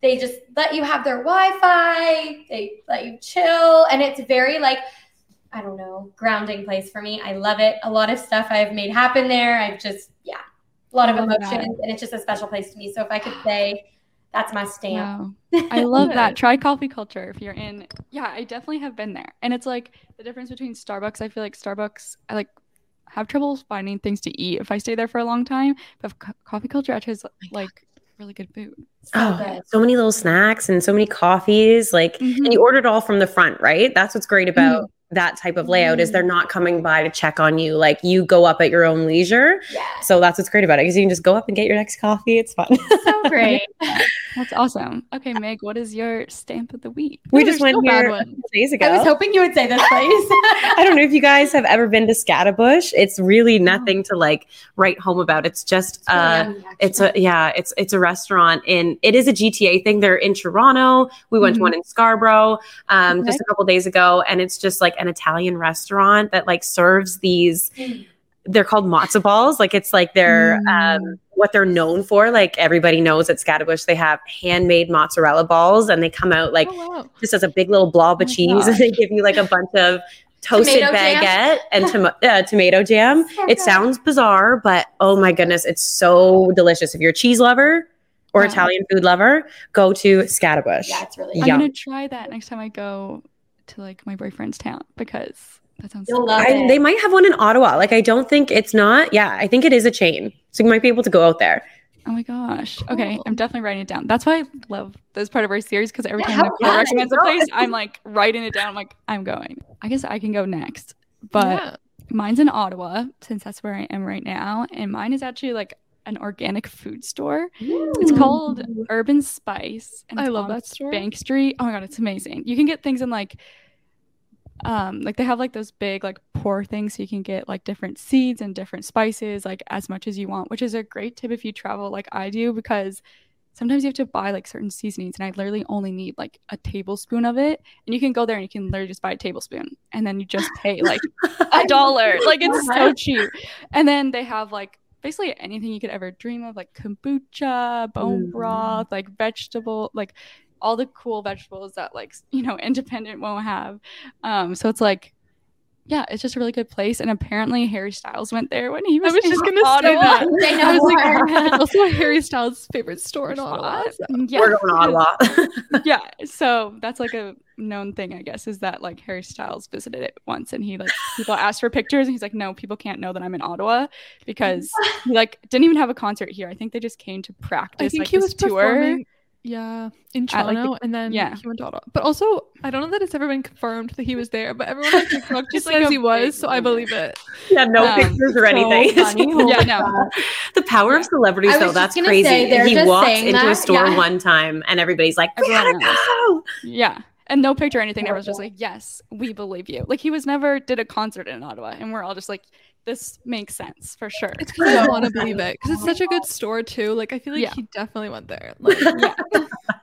They just let you have their Wi-Fi. They let you chill, and it's very like. I don't know, grounding place for me. I love it. A lot of stuff I've made happen there. I've just, yeah, a lot of emotions, and it's just a special place to me. So if I could say that's my stamp. Wow. I love that. <laughs> Try coffee culture if you're in. Yeah, I definitely have been there. And it's like the difference between Starbucks. I feel like Starbucks, I like have trouble finding things to eat if I stay there for a long time. But co- coffee culture actually has like really good food. So oh, good. so many little snacks and so many coffees. Like, mm-hmm. and you ordered all from the front, right? That's what's great about mm-hmm that type of layout is they're mm. not coming by to check on you. Like you go up at your own leisure. Yeah. So that's what's great about it because you can just go up and get your next coffee. It's fun. so <laughs> great. that's awesome. Okay, Meg, what is your stamp of the week? We just went here days ago. I was hoping you would say this <laughs> place. I don't know if you guys have ever been to Scaddabush. It's really nothing to like write home about. It's just it's uh yummy, it's a yeah, it's it's a restaurant and it is a GTA thing. They're in Toronto. We went mm-hmm. to one in Scarborough um okay. just a couple days ago and it's just like an Italian restaurant that like serves these. They're called matzo balls. Like it's like they're mm. um, what they're known for. Like everybody knows at Scaddabush, they have handmade mozzarella balls, and they come out like oh, wow. just as a big little blob of oh cheese, gosh. <laughs> and they give you like a bunch of toasted tomato baguette jam. and <laughs> tom- uh, tomato jam. So it sounds bizarre, but oh my goodness, it's so delicious. If you're a cheese lover or. Italian food lover, go to Scaddabush. Yeah, it's really. I'm gonna try that next time I go to like my boyfriend's town because that sounds. So I, they might have one in Ottawa. Like I don't think it's not. Yeah, I think it is a chain, so you might be able to go out there. Oh my gosh. Cool. Okay, I'm definitely writing it down. That's why I love this part of our series because every yeah, time Nicole recommends a place, I'm like writing it down. I'm like, I'm going. I guess I can go next, but yeah. mine's in Ottawa since that's where I am right now, and mine is actually like an organic food store. Ooh. It's called Herb and Spice. And I love that store. Bank Street. Oh my god, it's amazing. You can get things in like um like they have like those big like pour things so you can get like different seeds and different spices like as much as you want, which is a great tip if you travel like I do because sometimes you have to buy like certain seasonings and I literally only need like a tablespoon of it. And you can go there and you can literally just buy a tablespoon and then you just pay like <laughs> a dollar. Like it's so cheap. And then they have like basically anything you could ever dream of, like kombucha, bone mm. broth, like vegetable, like all the cool vegetables that like you know <laughs> independent won't have. Um, so it's like yeah, it's just a really good place. And apparently Harry Styles went there when he was. I was just gonna Ottawa. say that. <laughs> I, know I was like, also Harry Styles' favorite store in Ottawa. So. Yeah. We're going to Ottawa. <laughs> <laughs> yeah. So that's like a known thing, I guess, is that like Harry Styles visited it once and he like people asked for pictures and he's like, No, people can't know that I'm in Ottawa because he like didn't even have a concert here. I think they just came to practice. I think like, he was tour. performing yeah, in Toronto, like the, and then yeah. he went to Ottawa. But also, I don't know that it's ever been confirmed that he was there, but everyone on TikTok <laughs> just says like he was, so I believe it. Yeah, no um, pictures or so anything. <laughs> yeah, no. the power yeah. of celebrities, though, that's crazy. Say, he walked into that. a store yeah. one time, and everybody's like, "We gotta go!" Yeah, and no picture or anything. Everyone's just like, "Yes, we believe you." Like he was never did a concert in Ottawa, and we're all just like, this makes sense for sure. It's because I want to believe it because it's such a good store too. Like I feel like yeah. he definitely went there. <laughs> Like yeah,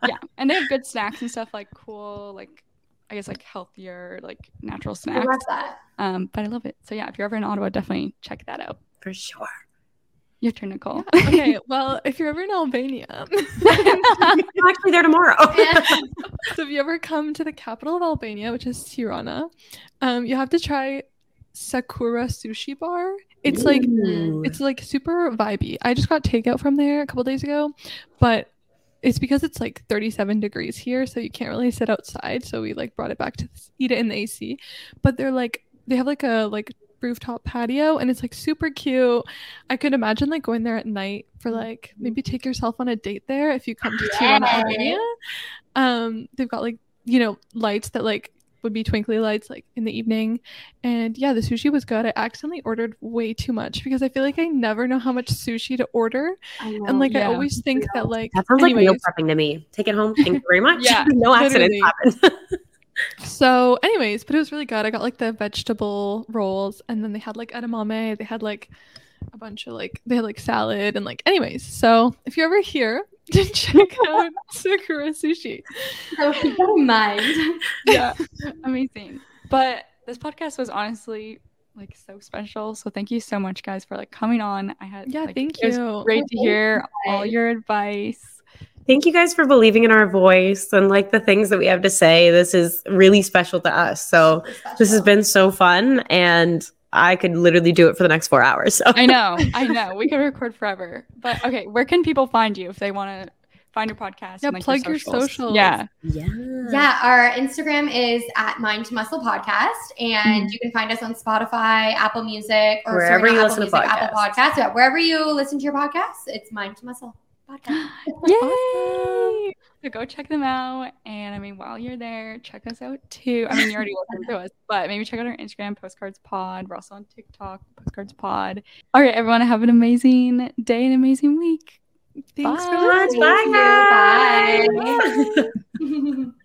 yeah, and they have good snacks and stuff like cool, like I guess like healthier, like natural snacks. I love that. Um, but I love it. So yeah, if you're ever in Ottawa, definitely check that out for sure. Your turn, Nicole. Yeah. Okay, <laughs> well, if you're ever in Albania, <laughs> I'm actually there tomorrow. so if you ever come to the capital of Albania, which is Tirana, um, you have to try Sakura Sushi Bar. It's Ooh. like it's like super vibey. I just got takeout from there a couple days ago, but it's because it's like 37 degrees here, so you can't really sit outside. So we like brought it back to eat it in the AC. But they're like they have like a like rooftop patio and it's like super cute. I could imagine like going there at night for like maybe take yourself on a date there if you come to Tirana, Albania. Um, they've got like you know lights that like would be twinkly lights like in the evening. And yeah, the sushi was good. I accidentally ordered way too much because I feel like I never know how much sushi to order. And like yeah. I always think that like that sounds anyways, like meal prepping to me. Take it home. Thank you very <laughs> much. yeah, <laughs> no accidents happen. <laughs> so anyways, but it was really good. I got like the vegetable rolls and then they had like edamame. They had like a bunch of like they had like salad and like anyways. So if you're ever here, <laughs> check <laughs> out Sakura Sushi. So keep that in mind. <laughs> yeah, amazing. But this podcast was honestly like so special. So thank you so much, guys, for like coming on. I had yeah, like, thank you. It was great to hear all your advice. Thank you guys for believing in our voice and like the things that we have to say. This is really special to us. So this has been so fun and I could literally do it for the next four hours. So. I know, <laughs> I know. We could record forever. But okay, where can people find you if they want to find your podcast? Yeah, and, like, plug your socials. your socials. Yeah. Yes. yeah, our Instagram is at Mind to Muscle Podcast, and Mhm. you can find us on Spotify, Apple Music, or Wherever sorry, you not listen Apple to Music, Apple Podcasts. Yeah, wherever you listen to your podcasts, it's Mind to Muscle Podcast. <gasps> Yay! So go check them out. And I mean, while you're there, check us out too. I mean, you already listened to us, <laughs> but maybe check out our Instagram, Postcards Pod. We're also on TikTok, Postcards Pod. All right, everyone, have an amazing day and amazing week. Thanks Bye. for listening. Bye, guys. Bye. <laughs> <laughs>